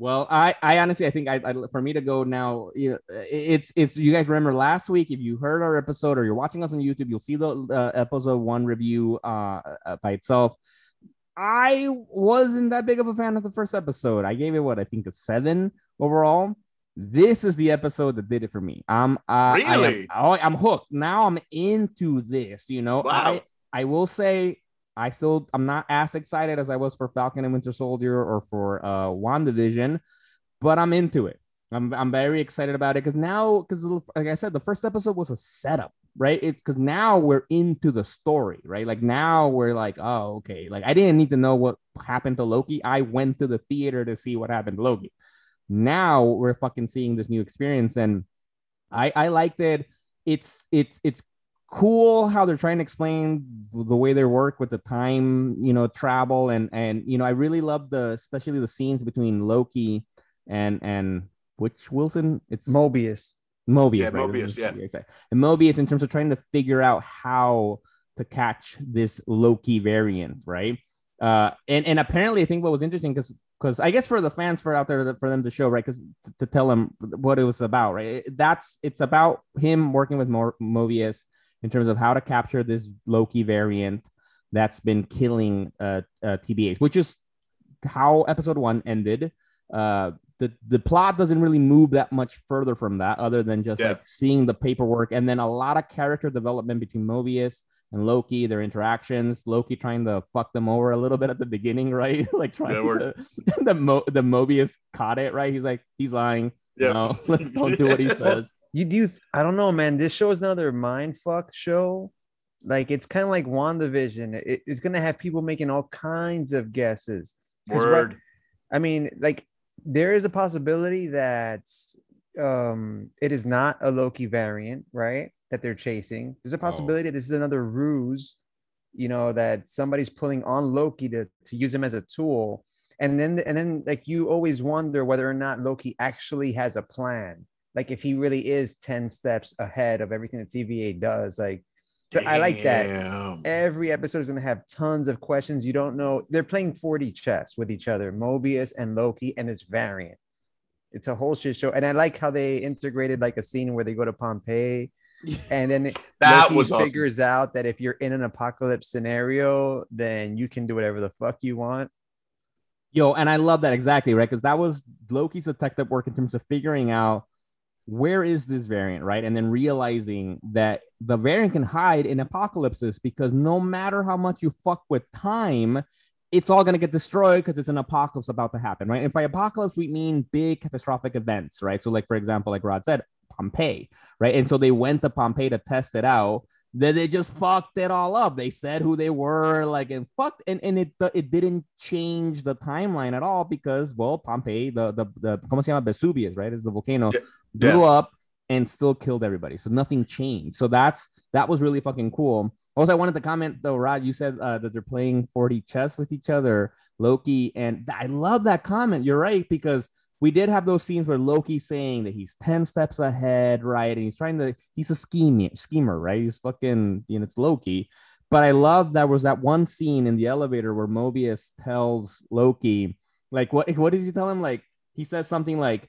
Well, I, I honestly, I think I, I, for me to go now, you know, it's, it's, you guys remember last week, if you heard our episode or you're watching us on YouTube, you'll see the uh, episode one review uh, by itself. I wasn't that big of a fan of the first episode. I gave it what I think a seven overall. This is the episode that did it for me. I'm uh, I am- Really? oh, I'm hooked. Now I'm into this. You know, Wow. I I will say I still I'm not as excited as I was for Falcon and Winter Soldier or for uh WandaVision, but I'm into it. I'm I'm very excited about it because now because like I said, the first episode was a setup, right? It's because now we're into the story, right? Like now we're like, oh, okay. Like I didn't need to know what happened to Loki. I went to the theater to see what happened to Loki. Now we're fucking seeing this new experience, and I I liked it. It's it's it's cool how they're trying to explain the way they work with the time, you know, travel and and you know, I really love the especially the scenes between Loki and and which Wilson, it's Mobius. Mobius, Yeah, right? Mobius, yeah. exactly. And Mobius in terms of trying to figure out how to catch this Loki variant, right? Uh, and and apparently, I think what was interesting because because I guess for the fans for out there for them to show right because to, to tell them what it was about, right? That's it's about him working with Mo- Mobius in terms of how to capture this Loki variant that's been killing uh, uh TBAs, which is how episode one ended. Uh, the the plot doesn't really move that much further from that, other than just Yeah. like seeing the paperwork and then a lot of character development between Mobius and Loki, their interactions. Loki trying to fuck them over a little bit at the beginning, right? like trying Yeah, to, the Mo, the Mobius caught it, right? He's like, he's lying. Yep. No, don't do what he says. You do I don't know, man. This show is another mind fuck show. Like it's kind of like WandaVision. It, it's gonna have people making all kinds of guesses. right- Word. I mean, like there is a possibility that um it is not a Loki variant, right? That they're chasing. There's a oh. possibility this is another ruse, you know, that somebody's pulling on Loki to to use him as a tool. And then and then like you always wonder whether or not Loki actually has a plan. Like if he really is 10 steps ahead of everything that TVA does. Like so I like that every episode is going to have tons of questions you don't know they're playing 4d chess with each other mobius and loki and this variant it's a whole shit show. And I like how they integrated like a scene where they go to Pompeii, and then That Loki was awesome. figures out that if you're in an apocalypse scenario, then you can do whatever the fuck you want. Yo, and I love that exactly, right? Because that was Loki's detective work in terms of figuring out where is this variant, right? And then realizing that the variant can hide in apocalypses because no matter how much you fuck with time, it's all gonna get destroyed because it's an apocalypse about to happen, right? And by apocalypse, we mean big catastrophic events, right? So, like for example, like Rod said, Pompeii, right? And so they went to Pompeii to test it out. Then they just fucked it all up. They said who they were, like and fucked, and, and it it didn't change the timeline at all because well, Pompeii, the the the ¿cómo se llama? Vesuvius, right? Is the volcano Yeah. blew up and still killed everybody. So nothing changed. So that's that was really fucking cool. Also, I wanted to comment though, Rod. You said uh, that they're playing 4D chess with each other, Loki, and I love that comment. You're right because we did have those scenes where Loki's saying that he's 10 steps ahead, right? And he's trying to, he's a schemer, schemer, right? He's fucking, you know, it's Loki. But I love that was that one scene in the elevator where Mobius tells Loki, like, what, what does he tell him? Like, he says something like,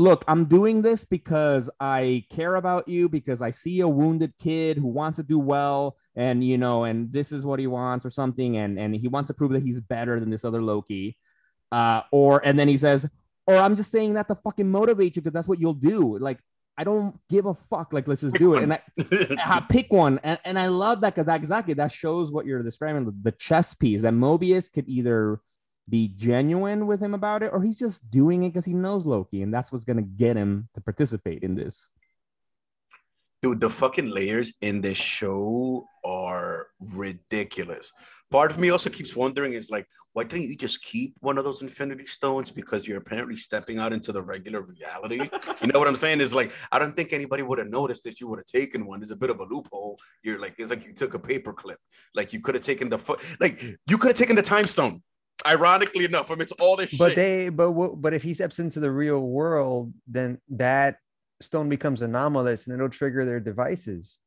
Look, I'm doing this because I care about you, because I see a wounded kid who wants to do well, and you know, and this is what he wants, or something, and and he wants to prove that he's better than this other Loki. Uh, or and then he says, or I'm just saying that to fucking motivate you because that's what you'll do. Like, I don't give a fuck. Like, let's just do it. And I, I pick one. And, and I love that because exactly that shows what you're describing the chess piece that Mobius could either be genuine with him about it or he's just doing it because he knows Loki. And that's what's going to get him to participate in this. Dude, the fucking layers in this show are ridiculous. Part of me also keeps wondering is like, why didn't you just keep one of those infinity stones? Because you're apparently stepping out into the regular reality. you know what I'm saying? Is like, I don't think anybody would have noticed that you would have taken one. There's a bit of a loophole. You're like, it's like you took a paper clip. Like you could have taken the foot, like you could have taken the time stone. Ironically enough, I mean, it's all this But shit. they, but but if he steps into the real world, then that stone becomes anomalous and it'll trigger their devices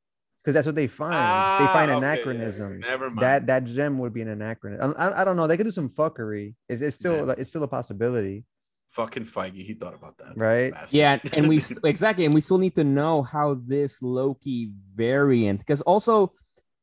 because that's what they find. they find Ah, okay, anachronism. Never mind. That that gem would be an anachronism. I, I, I don't know. They could do some fuckery. It's, it's still Yeah. it's still a possibility, fucking Feige, he thought about that. right? Bastard. Yeah, and we exactly, and we still need to know how this Loki variant, because also,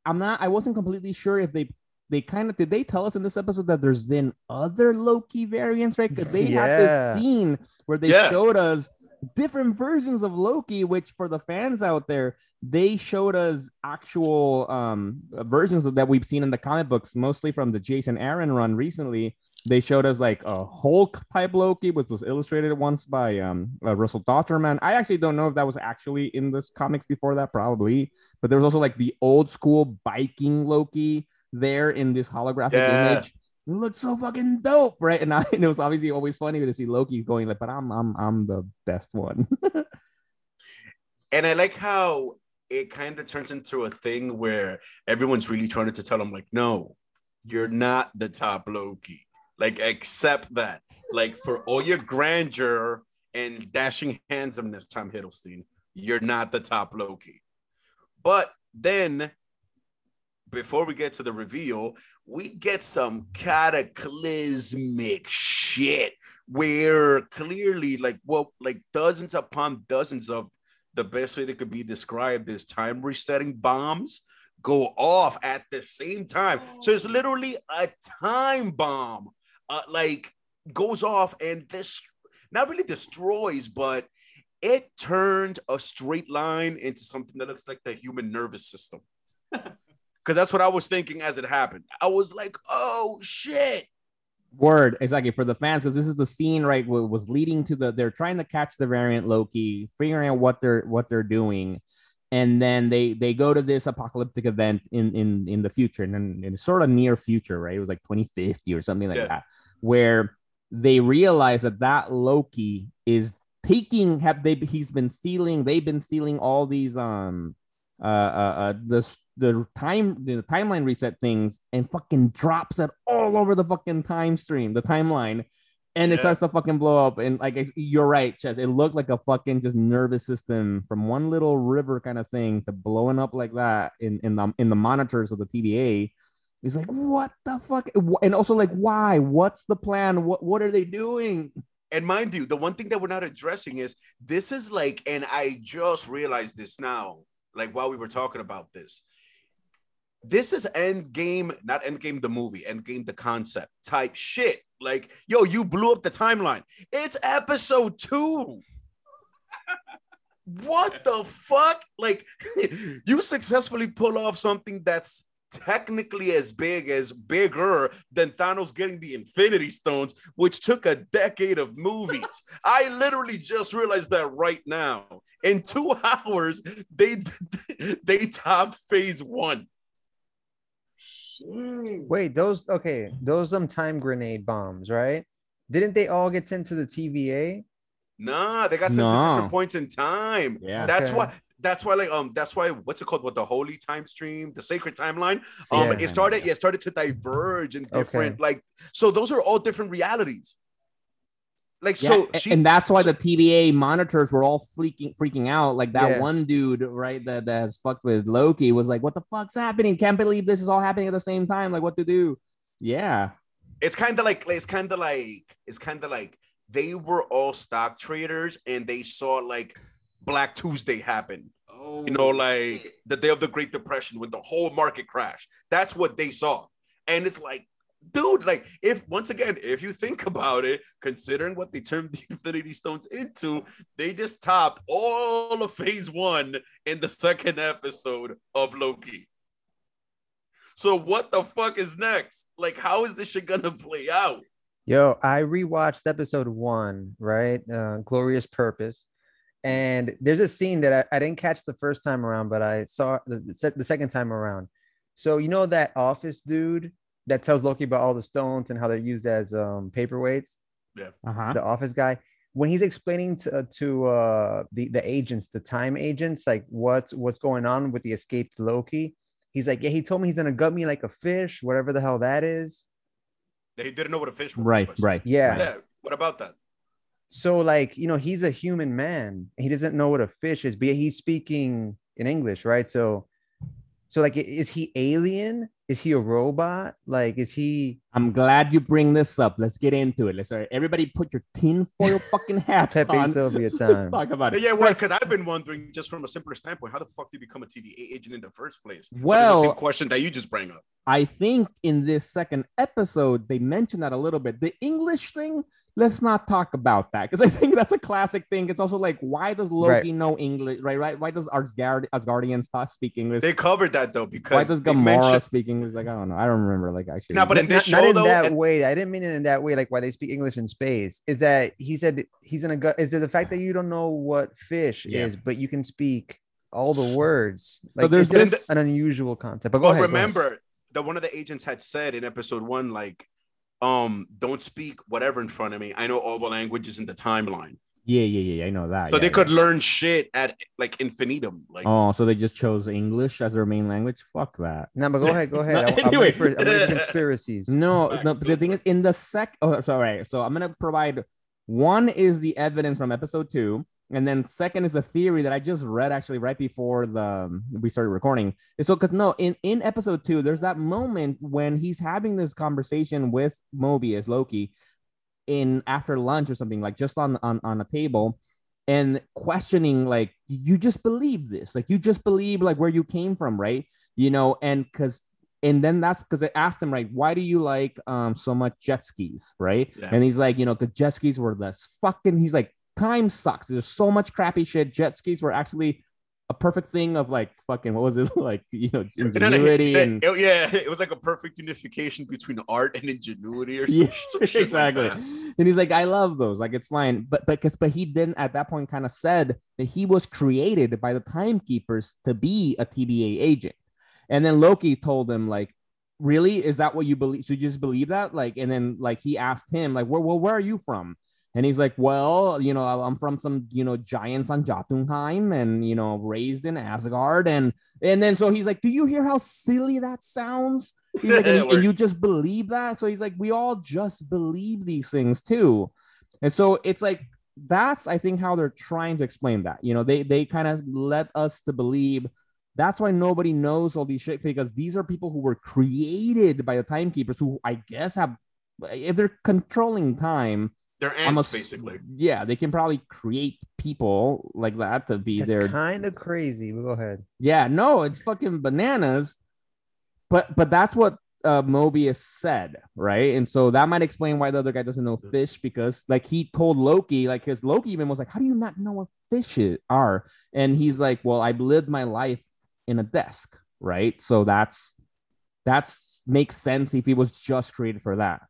I'm not, I wasn't completely sure if they, they kind of did they tell us in this episode that there's been other Loki variants, right? Because they had this scene where they Yeah. showed us different versions of Loki, which for the fans out there, they showed us actual um versions of, that we've seen in the comic books, mostly from the Jason Aaron run recently they showed us like a Hulk type Loki, which was illustrated once by um uh, Russell Dauterman. I actually don't know if that was actually in this comics before that, probably. But there was also like the old school biking Loki there in this holographic Yeah. image. It looked so fucking dope, right? And, I, and it was obviously always funny to see Loki going like, "But I'm I'm I'm the best one." and I like how it kind of turns into a thing where everyone's really trying to tell him, like, no, you're not the top Loki. Like, accept that. Like, for all your grandeur and dashing handsomeness, Tom Hiddleston, you're not the top Loki. But then, before we get to the reveal, we get some cataclysmic shit where clearly, like, well, like dozens upon dozens of the best way that could be described is time resetting bombs go off at the same time. So it's literally a time bomb, uh, like goes off and this not really destroys, but it turned a straight line into something that looks like the human nervous system. Because that's what I was thinking as it happened. I was like, oh shit. Word exactly for the fans because this is the scene right what was leading to the they're trying to catch the variant Loki, figuring out what they're what they're doing, and then they they go to this apocalyptic event in in in the future and then in sort of near future, right? It was like 2050 or something like Yeah. that, where they realize that that Loki is taking have they he's been stealing they've been stealing all these um uh uh, uh the the time the timeline reset things and fucking drops it all over the fucking time stream the timeline and it starts to fucking blow up and like you're right Chess it looked like a fucking just nervous system from one little river kind of thing to blowing up like that in in the in the monitors of the TVA He's like, what the fuck? And also, like, why? What's the plan? What what are they doing? And mind you, the one thing that we're not addressing is this is like, and I just realized this now, like while we were talking about this. This is end game, not end game the movie, end game the concept type shit. Like, yo, you blew up the timeline. It's episode two. what the fuck? Like, you successfully pull off something that's technically as big as bigger than Thanos getting the Infinity Stones, which took a decade of movies. I literally just realized that right now. In two hours, they they topped phase one. Wait, those okay, those um time grenade bombs, right? Didn't they all get sent to the TVA? Nah, they got sent to different points in time. Yeah. That's Okay. why. That's why, like, um, that's why. What's it called? What the holy time stream, the sacred timeline. Um, Yeah. it started. Yeah, it started to diverge in different, like, so those are all different realities. Like, Yeah, so she, and that's why the TVA monitors were all freaking freaking out. Like that Yeah. one dude, right, that, that has fucked with Loki was like, "What the fuck's happening? Can't believe this is all happening at the same time. Like, what to do?" Yeah, it's kind of like it's kind of like it's kind of like they were all stock traders and they saw like Black Tuesday happen. oh, You know, like the day of the Great Depression when the whole market crashed. That's what they saw. And it's like, dude, like if once again, if you think about it, considering what they turned the Infinity Stones into, they just topped all of phase one in the second episode of Loki. So what the fuck is next? Like, how is this shit gonna play out? Yo, I rewatched episode one, right? Uh, Glorious Purpose. And there's a scene that I, I didn't catch the first time around, but I saw the, the the second time around. So, you know, that office dude that tells Loki about all the stones and how they're used as um, paperweights, uh-huh. the office guy, when he's explaining to, to uh, the, the agents, the time agents, like what's, what's going on with the escaped Loki, he's like, Yeah, he told me he's going to gut me like a fish, whatever the hell that is. They didn't know what a fish was. right, right, Yeah. right. Yeah. What about that? So, like, you know, he's a human man. He doesn't know what a fish is, but he's speaking in English, right? So, so like, is he alien? Is he a robot? Like, is he I'm glad you bring this up. Let's get into it. Let's all right, everybody put your tinfoil fucking hats Pepe on. Sylvia Let's talk about it. Yeah, well, because I've been wondering just from a simpler standpoint, how the fuck did he become a TVA agent in the first place? But the Well, same question that you just bring up. I think in this second episode, they mentioned that a little bit. The English thing, let's not talk about that because I think that's a classic thing. It's also like, why does Loki Right. know English? Right, right. Why does Asgard Asgardians talk speak English? They covered that though because why does they Gamora mentioned- speak English? Like, I don't know. I don't remember. Like, actually, no, but in Not- this not, show in though, that and- way. I didn't mean it in that way. Like why they speak English in space is that he said he's in a gut. Is it the fact that you don't know what fish Yeah. is, but you can speak all the words? Like, there's there's this- an unusual concept. But go but ahead. go ahead. remember that one of the agents had said in episode one, like, um, don't speak whatever in front of me. I know all the languages in the timeline. yeah, yeah, yeah, yeah, I know that. So yeah, they yeah. could learn shit at like infinitum. Like Oh, so they just chose English as their main language? Fuck that. No, but go ahead. Go ahead. No, I, I'm anyway. ready for, I'm conspiracies. No, no. But the thing is, in the sec. Oh, sorry. So I'm gonna provide one is the evidence from episode two, and then second is a theory that I just read actually right before the um, we started recording. And So, because no, in in episode two, there's that moment when he's having this conversation with Mobius Loki in after lunch or something like just on on on a table and questioning like you just believe this like you just believe like where you came from right you know and because and then that's because they asked him right why do you like um so much jet skis right Yeah. and he's like you know because jet skis were less fucking he's like time sucks there's so much crappy shit jet skis were actually a perfect thing of like fucking what was it like you know And then it- ingenuity it- and yeah, it was like a perfect unification between art and ingenuity or Yeah, some, some shit like exactly. that. and he's like, I love those. Like, it's fine. But because but he didn't at that point kind of said that he was created by the timekeepers to be a TBA agent. And then Loki told him, like, really? Is that what you believe? So you just believe that? Like, and then like he asked him, like, where well, where are you from? And he's like, well, you know, I'm from some, you know, giants on Jotunheim and, you know, raised in Asgard. And, and then, so he's like, do you hear how silly that sounds? He's like, and, and you just believe that? So he's like, we all just believe these things too. And so it's like, that's, I think, how they're trying to explain that. You know, they, they kind of let us to believe that's why nobody knows all these shit because these are people who were created by the timekeepers who I guess have, if they're controlling time, They're ants, I'm basically. Yeah, they can probably create people like that to be That's their kind of crazy. But go ahead. Yeah, no, it's fucking bananas. But but that's what uh Mobius said, right? And so that might explain why the other guy doesn't know fish because like he told Loki, like his Loki even was like, How do you not know what fish are? And he's like, Well, I've lived my life in a desk, right? So that's that's makes sense if he was just created for that.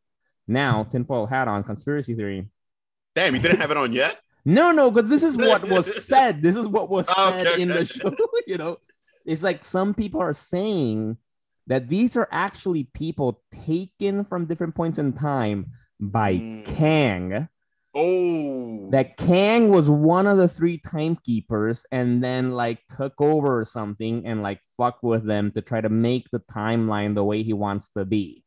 Now, tinfoil hat on conspiracy theory. Damn, you didn't have it on yet. No, no, because this is what was said. This is what was Okay, said in the show. You know, it's like some people are saying that these are actually people taken from different points in time by Mm. Kang. Oh, That Kang was one of the three timekeepers and then like took over or something and like fuck with them to try to make the timeline the way he wants to be.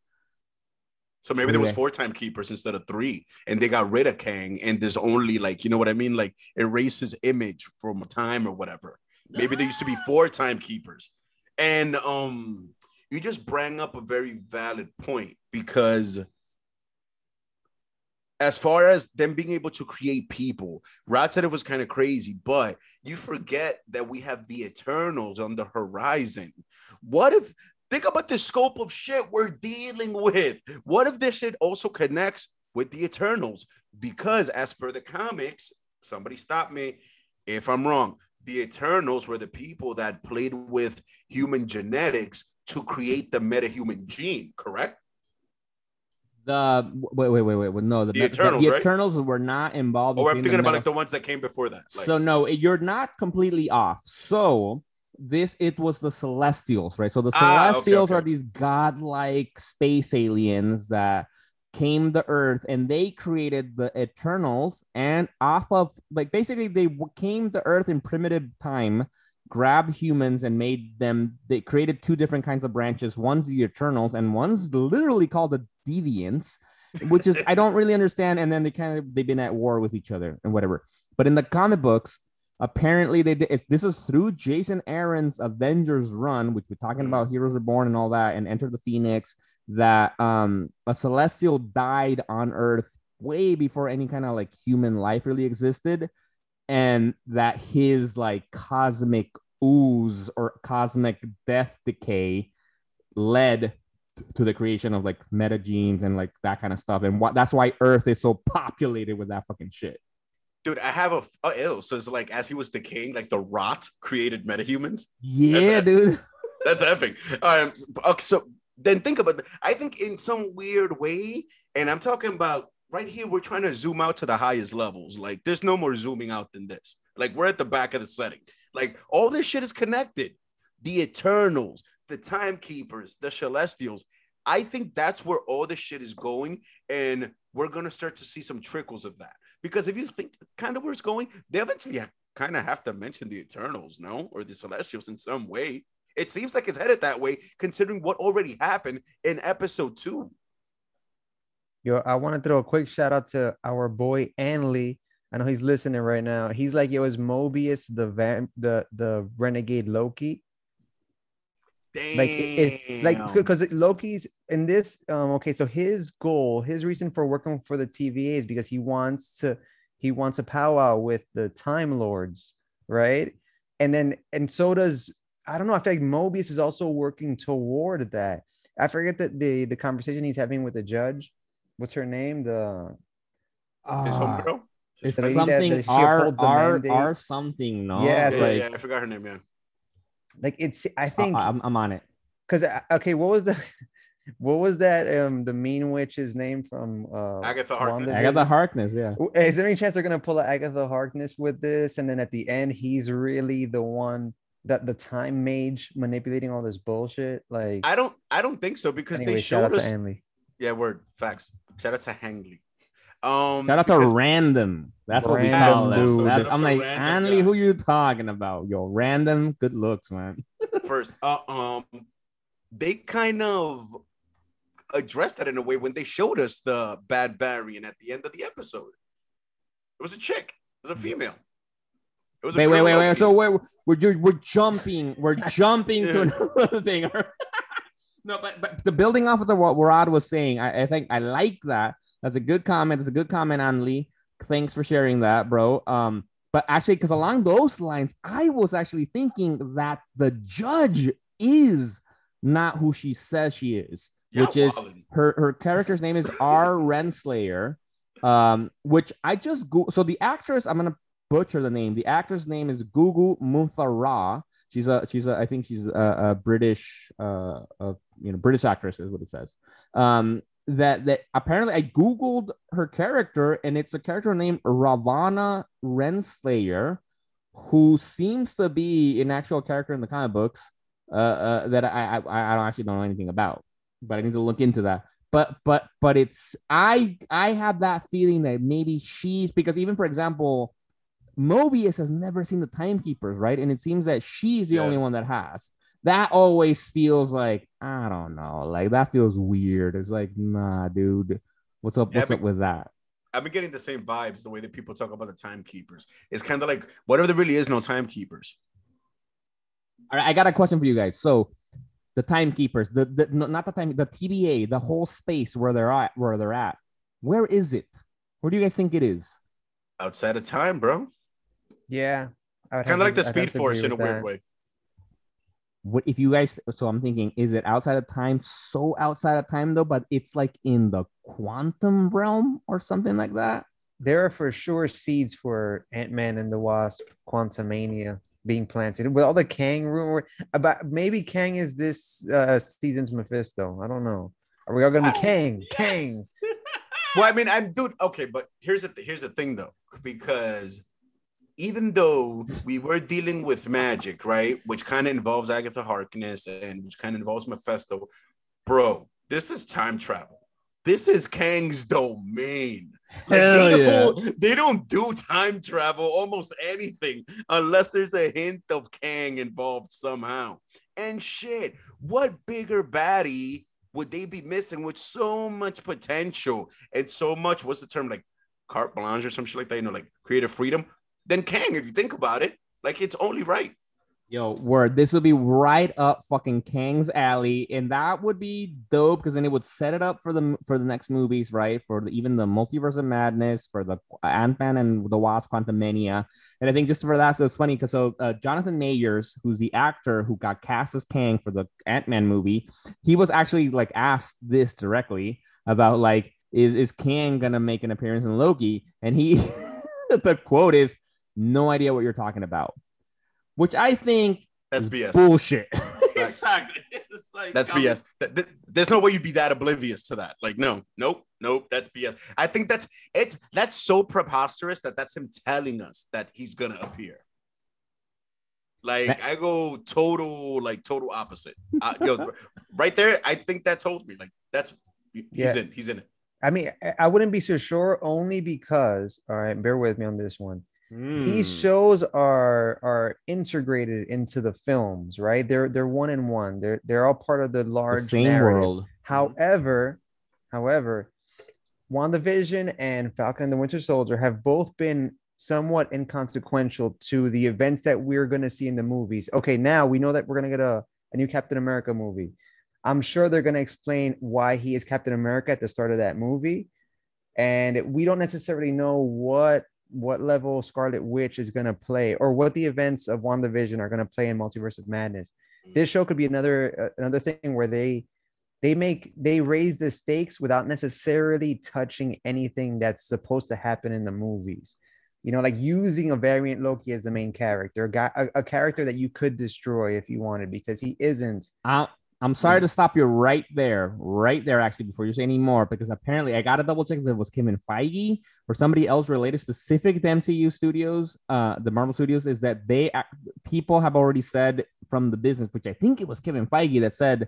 So maybe there was Okay. four timekeepers instead of three, and they got rid of Kang, and there's only like you know what I mean, like erase his image from time or whatever. Maybe there used to be four timekeepers, and um, you just bring up a very valid point because as far as them being able to create people, Rod said it was kind of crazy, but you forget that we have the Eternals on the horizon. What if think about the scope of shit we're dealing with? What if this shit also connects with the Eternals? Because as per the comics, somebody stop me if I'm wrong. The Eternals were the people that played with human genetics to create the metahuman gene, correct? The wait, wait, wait, wait, wait. No, the, The Eternals, the right? Eternals were not involved. Oh, or I'm between the thinking about meta- like the ones that came before that. Like, so no, you're not completely off. So this it was the Celestials, right? So the Ah, okay, Celestials okay. are these godlike space aliens that came to Earth, and they created the Eternals. And off of like basically they came to Earth in primitive time, grabbed humans and made them. They created two different kinds of branches. One's the Eternals, and one's literally called the Deviants which is I don't really understand. And then they kind of they've been at war with each other and whatever. But in the comic books, apparently they did. It's, this is through Jason Aaron's Avengers run, which we're talking Mm. about Heroes Reborn and all that, and Enter the Phoenix. That um a Celestial died on Earth way before any kind of like human life really existed, and that his like cosmic ooze or cosmic death decay led to the creation of like meta genes and like that kind of stuff. And what that's why Earth is so populated with that fucking shit. Dude, I have a oh, ew. So it's like as he was the king, like the rot created metahumans. Yeah, it. dude. That's epic. Um, okay, so then think about. it. I think in some weird way, and I'm talking about right here. We're trying to zoom out to the highest levels. Like there's no more zooming out than this. Like we're at the back of the setting. Like all this shit is connected. The Eternals, the Timekeepers, the Celestials. I think that's where all this shit is going, and we're gonna start to see some trickles of that. Because if you think kind of where it's going, they eventually kind of have to mention the Eternals, no, or the Celestials in some way. It seems like it's headed that way, considering what already happened in episode two. Yo, I want to throw a quick shout out to our boy Anley. I know he's listening right now. He's like, yo, is Mobius the vamp, the the renegade Loki? Damn. Like it- it's like because Loki's in this. Um, okay, so his goal, his reason for working for the TVA is because he wants to he wants a powwow with the Time Lords, right? And then and so does I don't know. I feel like Mobius is also working toward that. I forget that the the conversation he's having with the judge. What's her name? The his Ah, homegirl. it's The that- something that R R. R something. No, Yeah, Yeah, yeah, like yeah, I forgot her name. Yeah. Like it's. I I, think I'm, I'm on it. because okay, what was the what was that um the mean witch's name from uh Agatha Harkness. WandaVision? Agatha Harkness. Yeah. Is there any chance they're gonna pull a Agatha Harkness with this, and then at the end he's really the one that the time mage manipulating all this bullshit? Like, I don't. I don't think so because anyway, they shout out showed to us. Anley. Yeah, word facts. Shout out to Hangley. Um, Shout out to random. That's what we call them. That's, I'm like, random Anley, who you talking about? Yo, random. Good looks, man. first. Uh, um, they kind of addressed that in a way when they showed us the bad variant at the end of the episode. It was a chick. It was a female. It was a Wait, wait, wait, wait. So we're we're we're jumping. We're jumping to another thing. no, but but the building off of the what Rod was saying, I, I think I like that That's a good comment. That's a good comment, Anli. Thanks for sharing that, bro. Um, but actually, because along those lines, I was actually thinking that the judge is not who she says she is, Yeah, which is wildin'. her her character's name is R. Renslayer, um, which I just go. So the actress, I'm gonna butcher the name. The actor's name is Gugu Mbatha-Raw. She's a she's a I think she's a, a British uh a, you know British actress is what it says. Um, that that apparently I googled her character and it's a character named Ravonna Renslayer, who seems to be an actual character in the comic books. Uh, uh that I I I don't actually know anything about, but I need to look into that but but but it's i i have that feeling that maybe she's because even for example mobius has never seen the timekeepers right and it seems that she's the Yeah. only one that has that always feels like i don't know like that feels weird it's like nah dude what's up Yeah, what's but- up with that I've been getting the same vibes the way that people talk about the timekeepers. It's kind of like whatever there really is no timekeepers. all right i got a question for you guys so the timekeepers the, the not the time the tba the whole space where they're at where they're at where is it where do you guys think it is Outside of time, bro. Yeah. I would have Kind of like the I'd Speed Force in a with weird way. What if you guys so i'm thinking is it outside of time so outside of time though but it's like in the quantum realm or something like that There are for sure seeds for Ant Man and the Wasp Quantumania being planted with all the Kang rumor about maybe Kang is this uh, season's Mephisto. I don't know. Are we all gonna be Kang? Kang. Well, I mean, I'm dude. Okay, but here's the th- here's the thing though, because even though we were dealing with magic, right, which kind of involves Agatha Harkness and which kind of involves Mephisto, bro, this is time travel. This is Kang's domain. Like, Hell they, yeah. don't, they don't do time travel almost anything unless there's a hint of Kang involved somehow. And shit, what bigger baddie would they be missing with so much potential and so much, what's the term, like carte blanche or some shit like that, you know, like creative freedom? Then Kang, if you think about it, like it's only right. Yo, word. This would be right up fucking Kang's alley, and that would be dope because then it would set it up for the for the next movies, right? For the, even the multiverse of madness, for the Ant Man and the Wasp Quantumania, and I think just for that, so it's funny because so uh, Jonathan Majors, who's the actor who got cast as Kang for the Ant Man movie, he was actually like asked this directly about like is is Kang gonna make an appearance in Loki, and he the quote is no idea what you're talking about which I think That's is BS. bullshit. Exactly. It's like, That's come- BS. Th- th- There's no way you'd be that oblivious to that. Like, no, nope, nope. That's BS. I think that's it's that's so preposterous that that's him telling us that he's gonna appear. Like, That- I go total, like total opposite. Uh, yo, right there, I think that told me like that's he's Yeah. in. He's in it. I mean, I- I wouldn't be so sure only because, all right, bear with me on this one. These Hmm. shows are are integrated into the films, right? They're they're one in one. They're they're all part of the the large same narrative. world. However, however, WandaVision and Falcon and the Winter Soldier have both been somewhat inconsequential to the events that we're going to see in the movies. Okay, now we know that we're going to get a, a new Captain America movie. I'm sure they're going to explain why he is Captain America at the start of that movie. And we don't necessarily know what what level Scarlet Witch is going to play or what the events of WandaVision are going to play in Multiverse of Madness. This show could be another uh, another thing where they they make they raise the stakes without necessarily touching anything that's supposed to happen in the movies you know like using a variant loki as the main character a guy a, a character that you could destroy if you wanted because he isn't I, I'm sorry to stop you right there, right there, actually, before you say any more, because apparently I got to double check if it was Kevin Feige or somebody else related specific to MCU studios, uh, the Marvel studios, is that they people have already said from the business, which I think it was Kevin Feige that said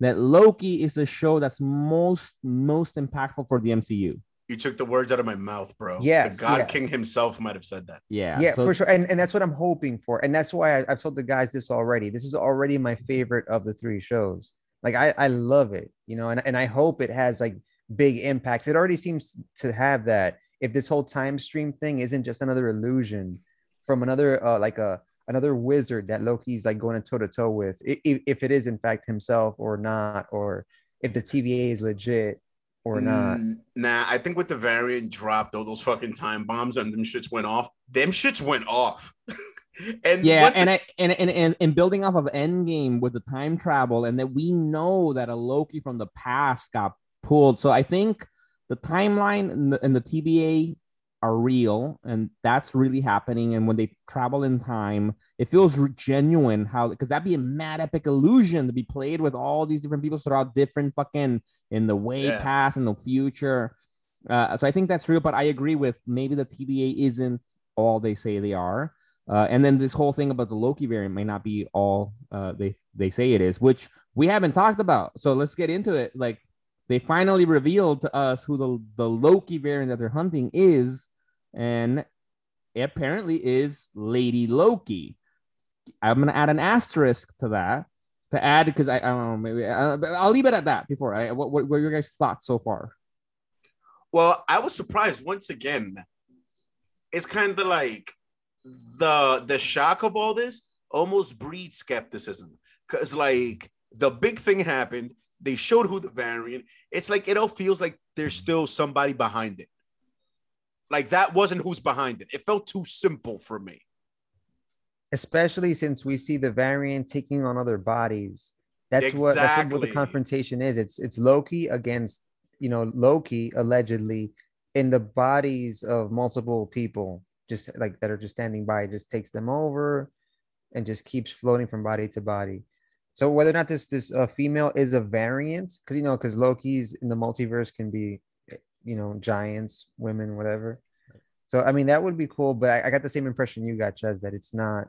that Loki is the show that's most most impactful for the MCU. You took the words out of my mouth, bro. Yes, the God yes. King himself might have said that. Yeah, yeah, so- for sure and, and that's what i'm hoping for and that's why I, i've told the guys this already this is already my favorite of the three shows like i i love it you know and, and i hope it has like big impacts it already seems to have that if this whole time stream thing isn't just another illusion from another uh like a another wizard that loki's like going toe to toe with if, if it is in fact himself or not or if the tva is legit or not? Mm, Nah, I think with the variant drop, though, those fucking time bombs and them shits went off. Them shits went off. and Yeah, and I and, and and and building off of Endgame with the time travel, and that we know that a Loki from the past got pulled. So I think the timeline and the, and the TBA are real, and that's really happening. And when they travel in time, it feels genuine. How because that'd be a mad epic illusion to be played with all these different people throughout different fucking in the way Yeah. past and the future. Uh, so I think that's real, but I agree with maybe the TBA isn't all they say they are. Uh, and then this whole thing about the Loki variant may not be all uh, they they say it is, which we haven't talked about. So let's get into it. Like they finally revealed to us who the the Loki variant that they're hunting is, and it apparently is Lady Loki. I'm gonna add an asterisk to that to add because I, I don't know maybe uh, I'll leave it at that. Before I what, what were your guys' thoughts so far? Well, I was surprised once again. It's kind of like the the shock of all this almost breeds skepticism because like the big thing happened. They showed who the variant. It's like it all feels like there's still somebody behind it. Like that wasn't who's behind it. It felt too simple for me. especially since we see the variant taking on other bodies. That's what that's what, the confrontation is. It's it's Loki against you know Loki allegedly in the bodies of multiple people, just like that are just standing by. Just takes them over, and just keeps floating from body to body. So whether or not this this uh, female is a variant, because you know, because Loki's in the multiverse can be, you know, giants, women, whatever. So I mean that would be cool, but I, I got the same impression you got, Ches, that it's not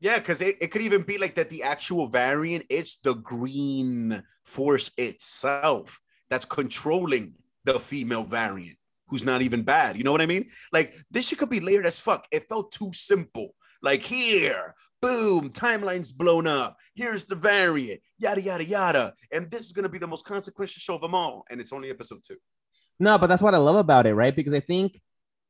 Yeah, because it, it could even be like that the actual variant, it's the green force itself that's controlling the female variant, who's not even bad. You know what I mean? Like this shit could be layered as fuck. It felt too simple. Like here, boom, timeline's blown up. Here's the variant, yada yada yada. And this is gonna be the most consequential show of them all. And it's only episode two. No, but that's what I love about it, right? Because I think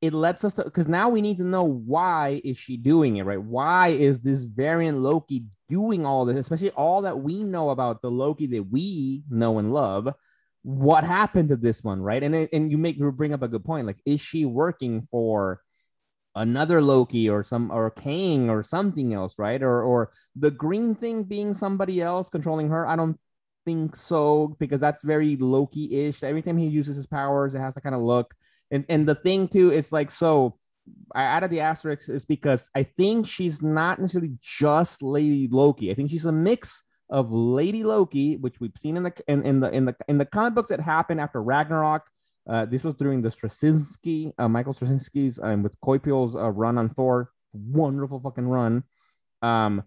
it lets us because now we need to know why is she doing it, right? Why is this variant Loki doing all this, especially all that we know about the Loki that we know and love? What happened to this one, right? And and you make you bring up a good point. Like, is she working for another Loki or some or Kang or something else, right? Or or the green thing being somebody else controlling her? I don't think so because that's very Loki-ish. Every time he uses his powers, it has that kind of look. And and the thing too is like so. I added the asterisk is because I think she's not necessarily just Lady Loki. I think she's a mix of Lady Loki, which we've seen in the in, in the in the in the comic books that happened after Ragnarok. Uh, this was during the Straczynski, uh, Michael Straczynski's um, with Coipel's uh, run on Thor. Wonderful fucking run. Um,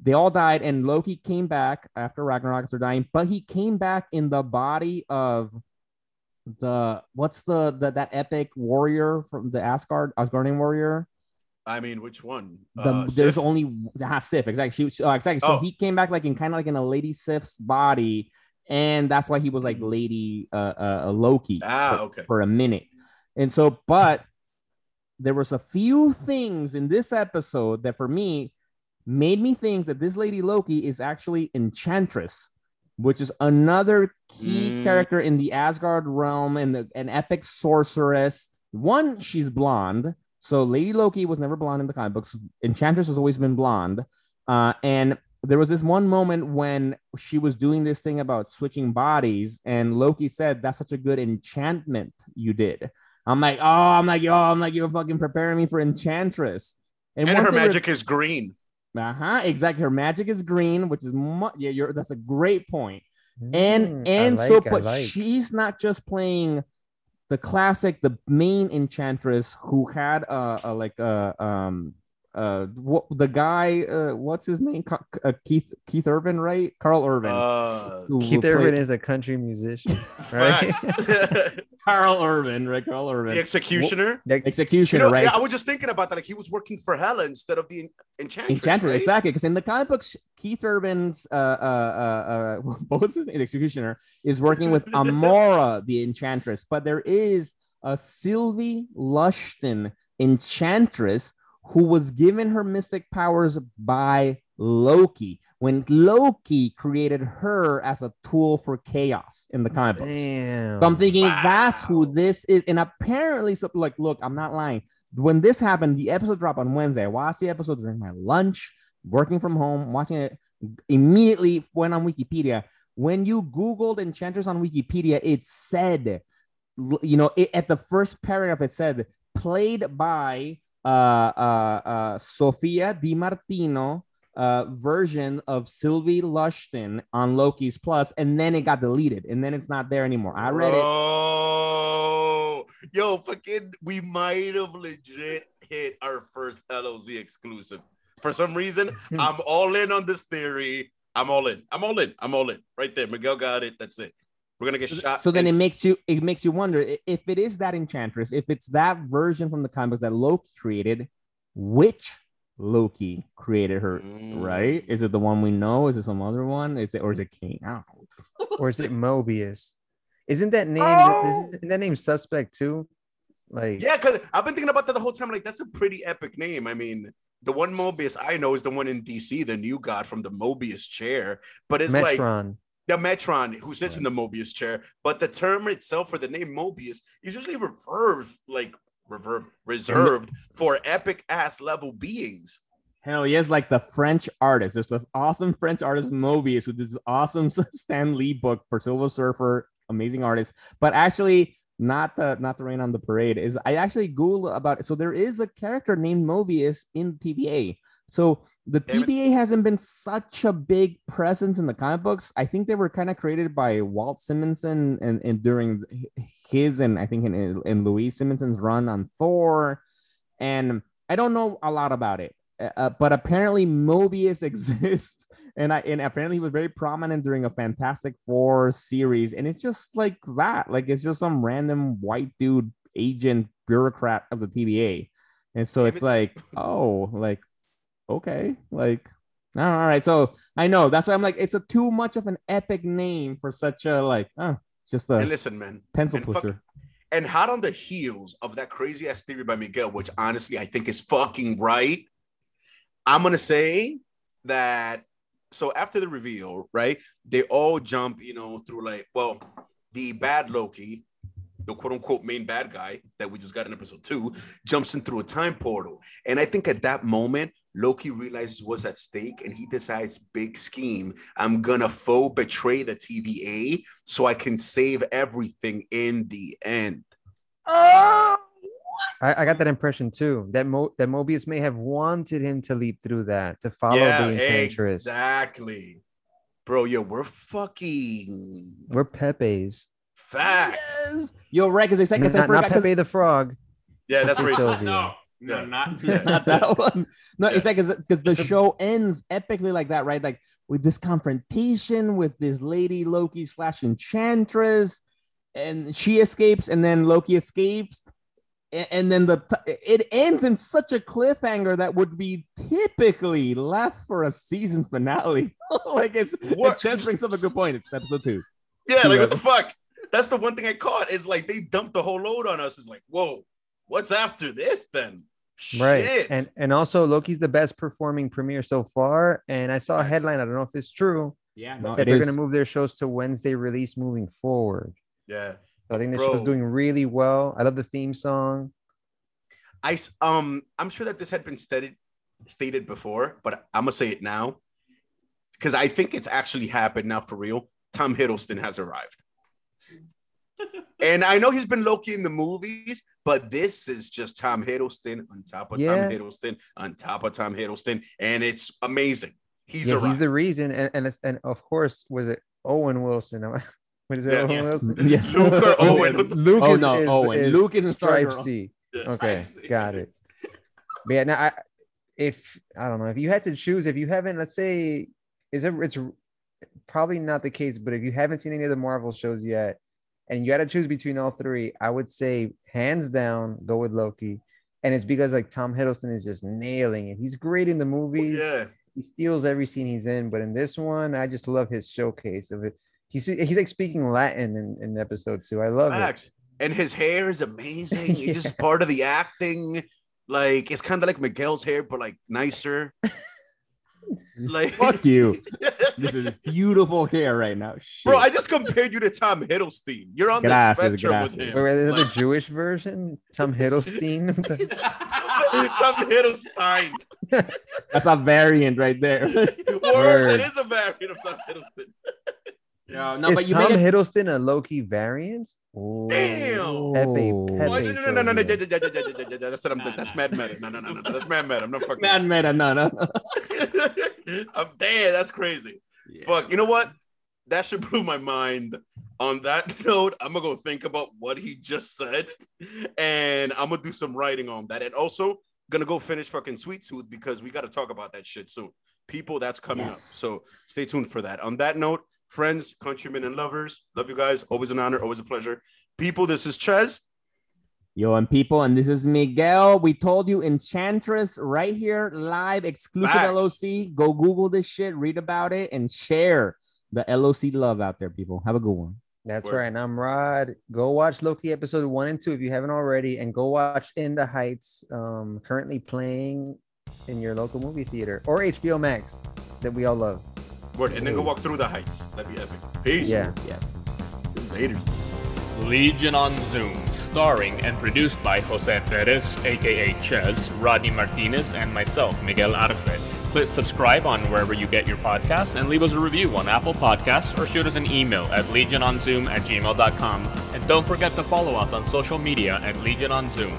they all died, and Loki came back after Ragnarok after dying, but he came back in the body of the what's the, the that epic warrior from the Asgard Asgardian warrior. I mean, which one? The, Uh, there's Sif? only ah, Sif exactly. She, uh, exactly. So Oh. he came back like in kind of like in a Lady Sif's body, and that's why he was like Mhm. Lady uh, uh, Loki Ah, for, okay. for a minute. And so, but there was a few things in this episode that for me made me think that this lady Loki is actually Enchantress, which is another key Mm. character in the Asgard realm and the, an epic sorceress. One, she's blonde. So Lady Loki was never blonde in the comic books. Enchantress has always been blonde. Uh, and there was this one moment when she was doing this thing about switching bodies, and Loki said, "That's such a good enchantment you did." I'm like, "Oh, I'm like, yo, I'm like, you're fucking preparing me for Enchantress." And her they re- magic is green. Uh-huh, exactly. Her magic is green, which is mu- yeah, you're that's a great point. And Mm, and like, so, but like. she's not just playing the classic, the main enchantress who had a, a like a um uh what the guy uh what's his name Ca- uh, Keith Keith Urban right Karl Urban Uh, who- who Keith Urban played- is a country musician, right? facts. Karl Urban right Karl Urban the executioner. Next- You executioner know, right yeah, I was just thinking about that. Like he was working for Hela instead of the enchantress. Enchantress, right? exactly. Because in the comic books, Keith Urban's uh, uh, uh, uh, what was his name? Executioner is working with Amora, the Enchantress, but there is a Sylvie Lushton Enchantress who was given her mystic powers by Loki when Loki created her as a tool for chaos in the comic books. Damn. So I'm thinking that's who this is. And apparently, so like, look, I'm not lying. When this happened, the episode dropped on Wednesday. I watched the episode during my lunch, working from home, watching it. Immediately went on Wikipedia. When you Googled Enchantress on Wikipedia, it said, you know, it, at the first paragraph, it said played by uh, uh, uh, Sofia Di Martino, uh, version of Sylvie Lushton on Loki's Plus, and then it got deleted, and then it's not there anymore. I read it. Oh, yo, fucking, we might have legit hit our first LOZ exclusive. For some reason, I'm all in on this theory. I'm all in. I'm all in. I'm all in. Right there. Miguel got it. That's it. We're gonna get shot. So then it makes you it makes you wonder if it is that enchantress, if it's that version from the comics that Loki created, which Loki created her, Mm. right? Is it the one we know? Is it some other one? Is it or is it Kang? I or is it Mobius? Isn't that name Oh! isn't that name suspect too? Like Yeah, because I've been thinking about that the whole time. Like, that's a pretty epic name. I mean, the one Mobius I know is the one in DC, the new god from the Mobius chair. But it's like Metron. The Metron who sits in the Mobius chair. But the term itself for the name Mobius is usually reserved, like reserved, reserved for epic ass level beings. Hell yes, like the French artist. There's the awesome French artist Mobius with this awesome Stan Lee book for Silver Surfer, amazing artist. But actually, not the not the rain on the parade is I actually Googled about it. So there is a character named Mobius in TVA. So the TVA hasn't been such a big presence in the comic books. I think they were kind of created by Walt Simonson and, and during his and I think in, in Louise Simonson's run on Thor. And I don't know a lot about it. Uh, but apparently Mobius exists, and I and apparently he was very prominent during a Fantastic Four series, and it's just like that, like it's just some random white dude agent bureaucrat of the TVA. and so it's like, oh, like okay, like all right, so I know that's why I'm like, it's a too much of an epic name for such a like, uh, just And a listen, man. pencil and fuck- pusher. and hot on the heels of that crazy ass theory by Miguel, which honestly I think is fucking right. I'm gonna say that. So after the reveal, right, they all jump, you know, through like, well, the bad Loki, the quote unquote main bad guy that we just got in episode two, jumps in through a time portal, and I think at that moment Loki realizes what's at stake, and he decides, big scheme, I'm gonna faux betray the TVA so I can save everything in the end. Oh, I, I got that impression too. That Mo, that Mobius may have wanted him to leap through that to follow the Enchantress. exactly. Bro, yo, we're fucking We're Pepe's. facts. yes. Yo, right? Because I, Not, I forgot. not 'cause- Pepe the Frog. Yeah, that's Pepe racist. Silvia. No, Yeah. no, not, not that one. No, it's like because the show ends epically like that, right? Like with this confrontation with this lady Loki slash Enchantress, and she escapes, and then Loki escapes, a- and then the t- it ends in such a cliffhanger that would be typically left for a season finale. like it's What? it just brings up a good point. It's episode two. Yeah, like what the fuck? That's the one thing I caught is like they dumped the whole load on us. It's like, whoa, what's after this then? Right. Shit. And and also Loki's the best performing premiere so far. And I saw a headline. I don't know if it's true. Yeah, that they're going to move their shows to Wednesday release moving forward. yeah. So I think the Bro. show's doing really well. I love the theme song. I s- um I'm sure that this had been stated stated before, but I'm gonna say it now because I think it's actually happened now for real. Tom Hiddleston has arrived. And I know he's been Loki in the movies, but this is just Tom Hiddleston on top of Yeah. Tom Hiddleston on top of Tom Hiddleston, and it's amazing. He's yeah, he's the reason. And and, it's, and of course, was it Owen Wilson? What is it? Yeah, Owen yes. Wilson? yes. Luke or Owen? Luke Oh, is, no, is, Owen. is Luke is in Stripesy. Yes, Okay, I got it. But yeah, now I, if I don't know if you had to choose, if you haven't, let's say, is it? It's probably not the case, but if you haven't seen any of the Marvel shows yet, and you had to choose between all three, I would say hands down go with Loki, and it's because like Tom Hiddleston is just nailing it. He's great in the movies. Yeah. He steals every scene he's in, but in this one, I just love his showcase of it. He's he's like speaking Latin in, in episode two. I love it. And his hair is amazing. It's Yeah. just part of the acting. Like it's kind of like Miguel's hair, but like nicer. Like Fuck you. This is beautiful hair right now. Shit. Bro, I just compared you to Tom Hiddleston. You're on the Gracias, spectrum with gracias. him. Or is Like, the Jewish version? Tom Hiddleston. Tom Hiddleston. That's a variant right there. Word, Word. it is a variant of Tom Hiddleston. No, no, is but you Tom make it. Hiddleston a Loki variant? Oh, Damn. Pepe. Pepe. Oh, no, no, no, no, no, no, Sylvia. yeah, yeah, yeah, yeah, yeah, yeah, that's what I'm. Nah, That's nah. mad meta. No, no, no, no, no, that's mad meta. I'm not fucking. Man, man, no, no. I'm damn. That's crazy. Fuck. You know what? That should blew my mind. On that note, I'm gonna go think about what he just said, and I'm gonna do some writing on that, and also gonna go finish fucking Sweet Tooth because we got to talk about that shit soon. People, that's coming up. Yes. So stay tuned for that. On that note, friends, countrymen, and lovers, love you guys. Always an honor. Always a pleasure. People, this is Ches. Yo, and people, and this is Miguel. We told you Enchantress right here, live, exclusive Facts. LOZ. Go Google this shit, read about it, and share the LOZ love out there, people. Have a good one. That's Word. right. And I'm Rod. Go watch Loki episode one and two if you haven't already, and go watch In the Heights, um, currently playing in your local movie theater or HBO Max that we all love. Word, and then go walk through the heights. That'd be epic. Peace. Yeah. Yes. Later. Legion on Zoom, starring and produced by Jose Perez, aka Ches, Rodney Martinez, and myself, Miguel Arce. Click subscribe on wherever you get your podcasts and leave us a review on Apple Podcasts or shoot us an email at legiononzoom at gmail.com. And don't forget to follow us on social media at Legion on Zoom.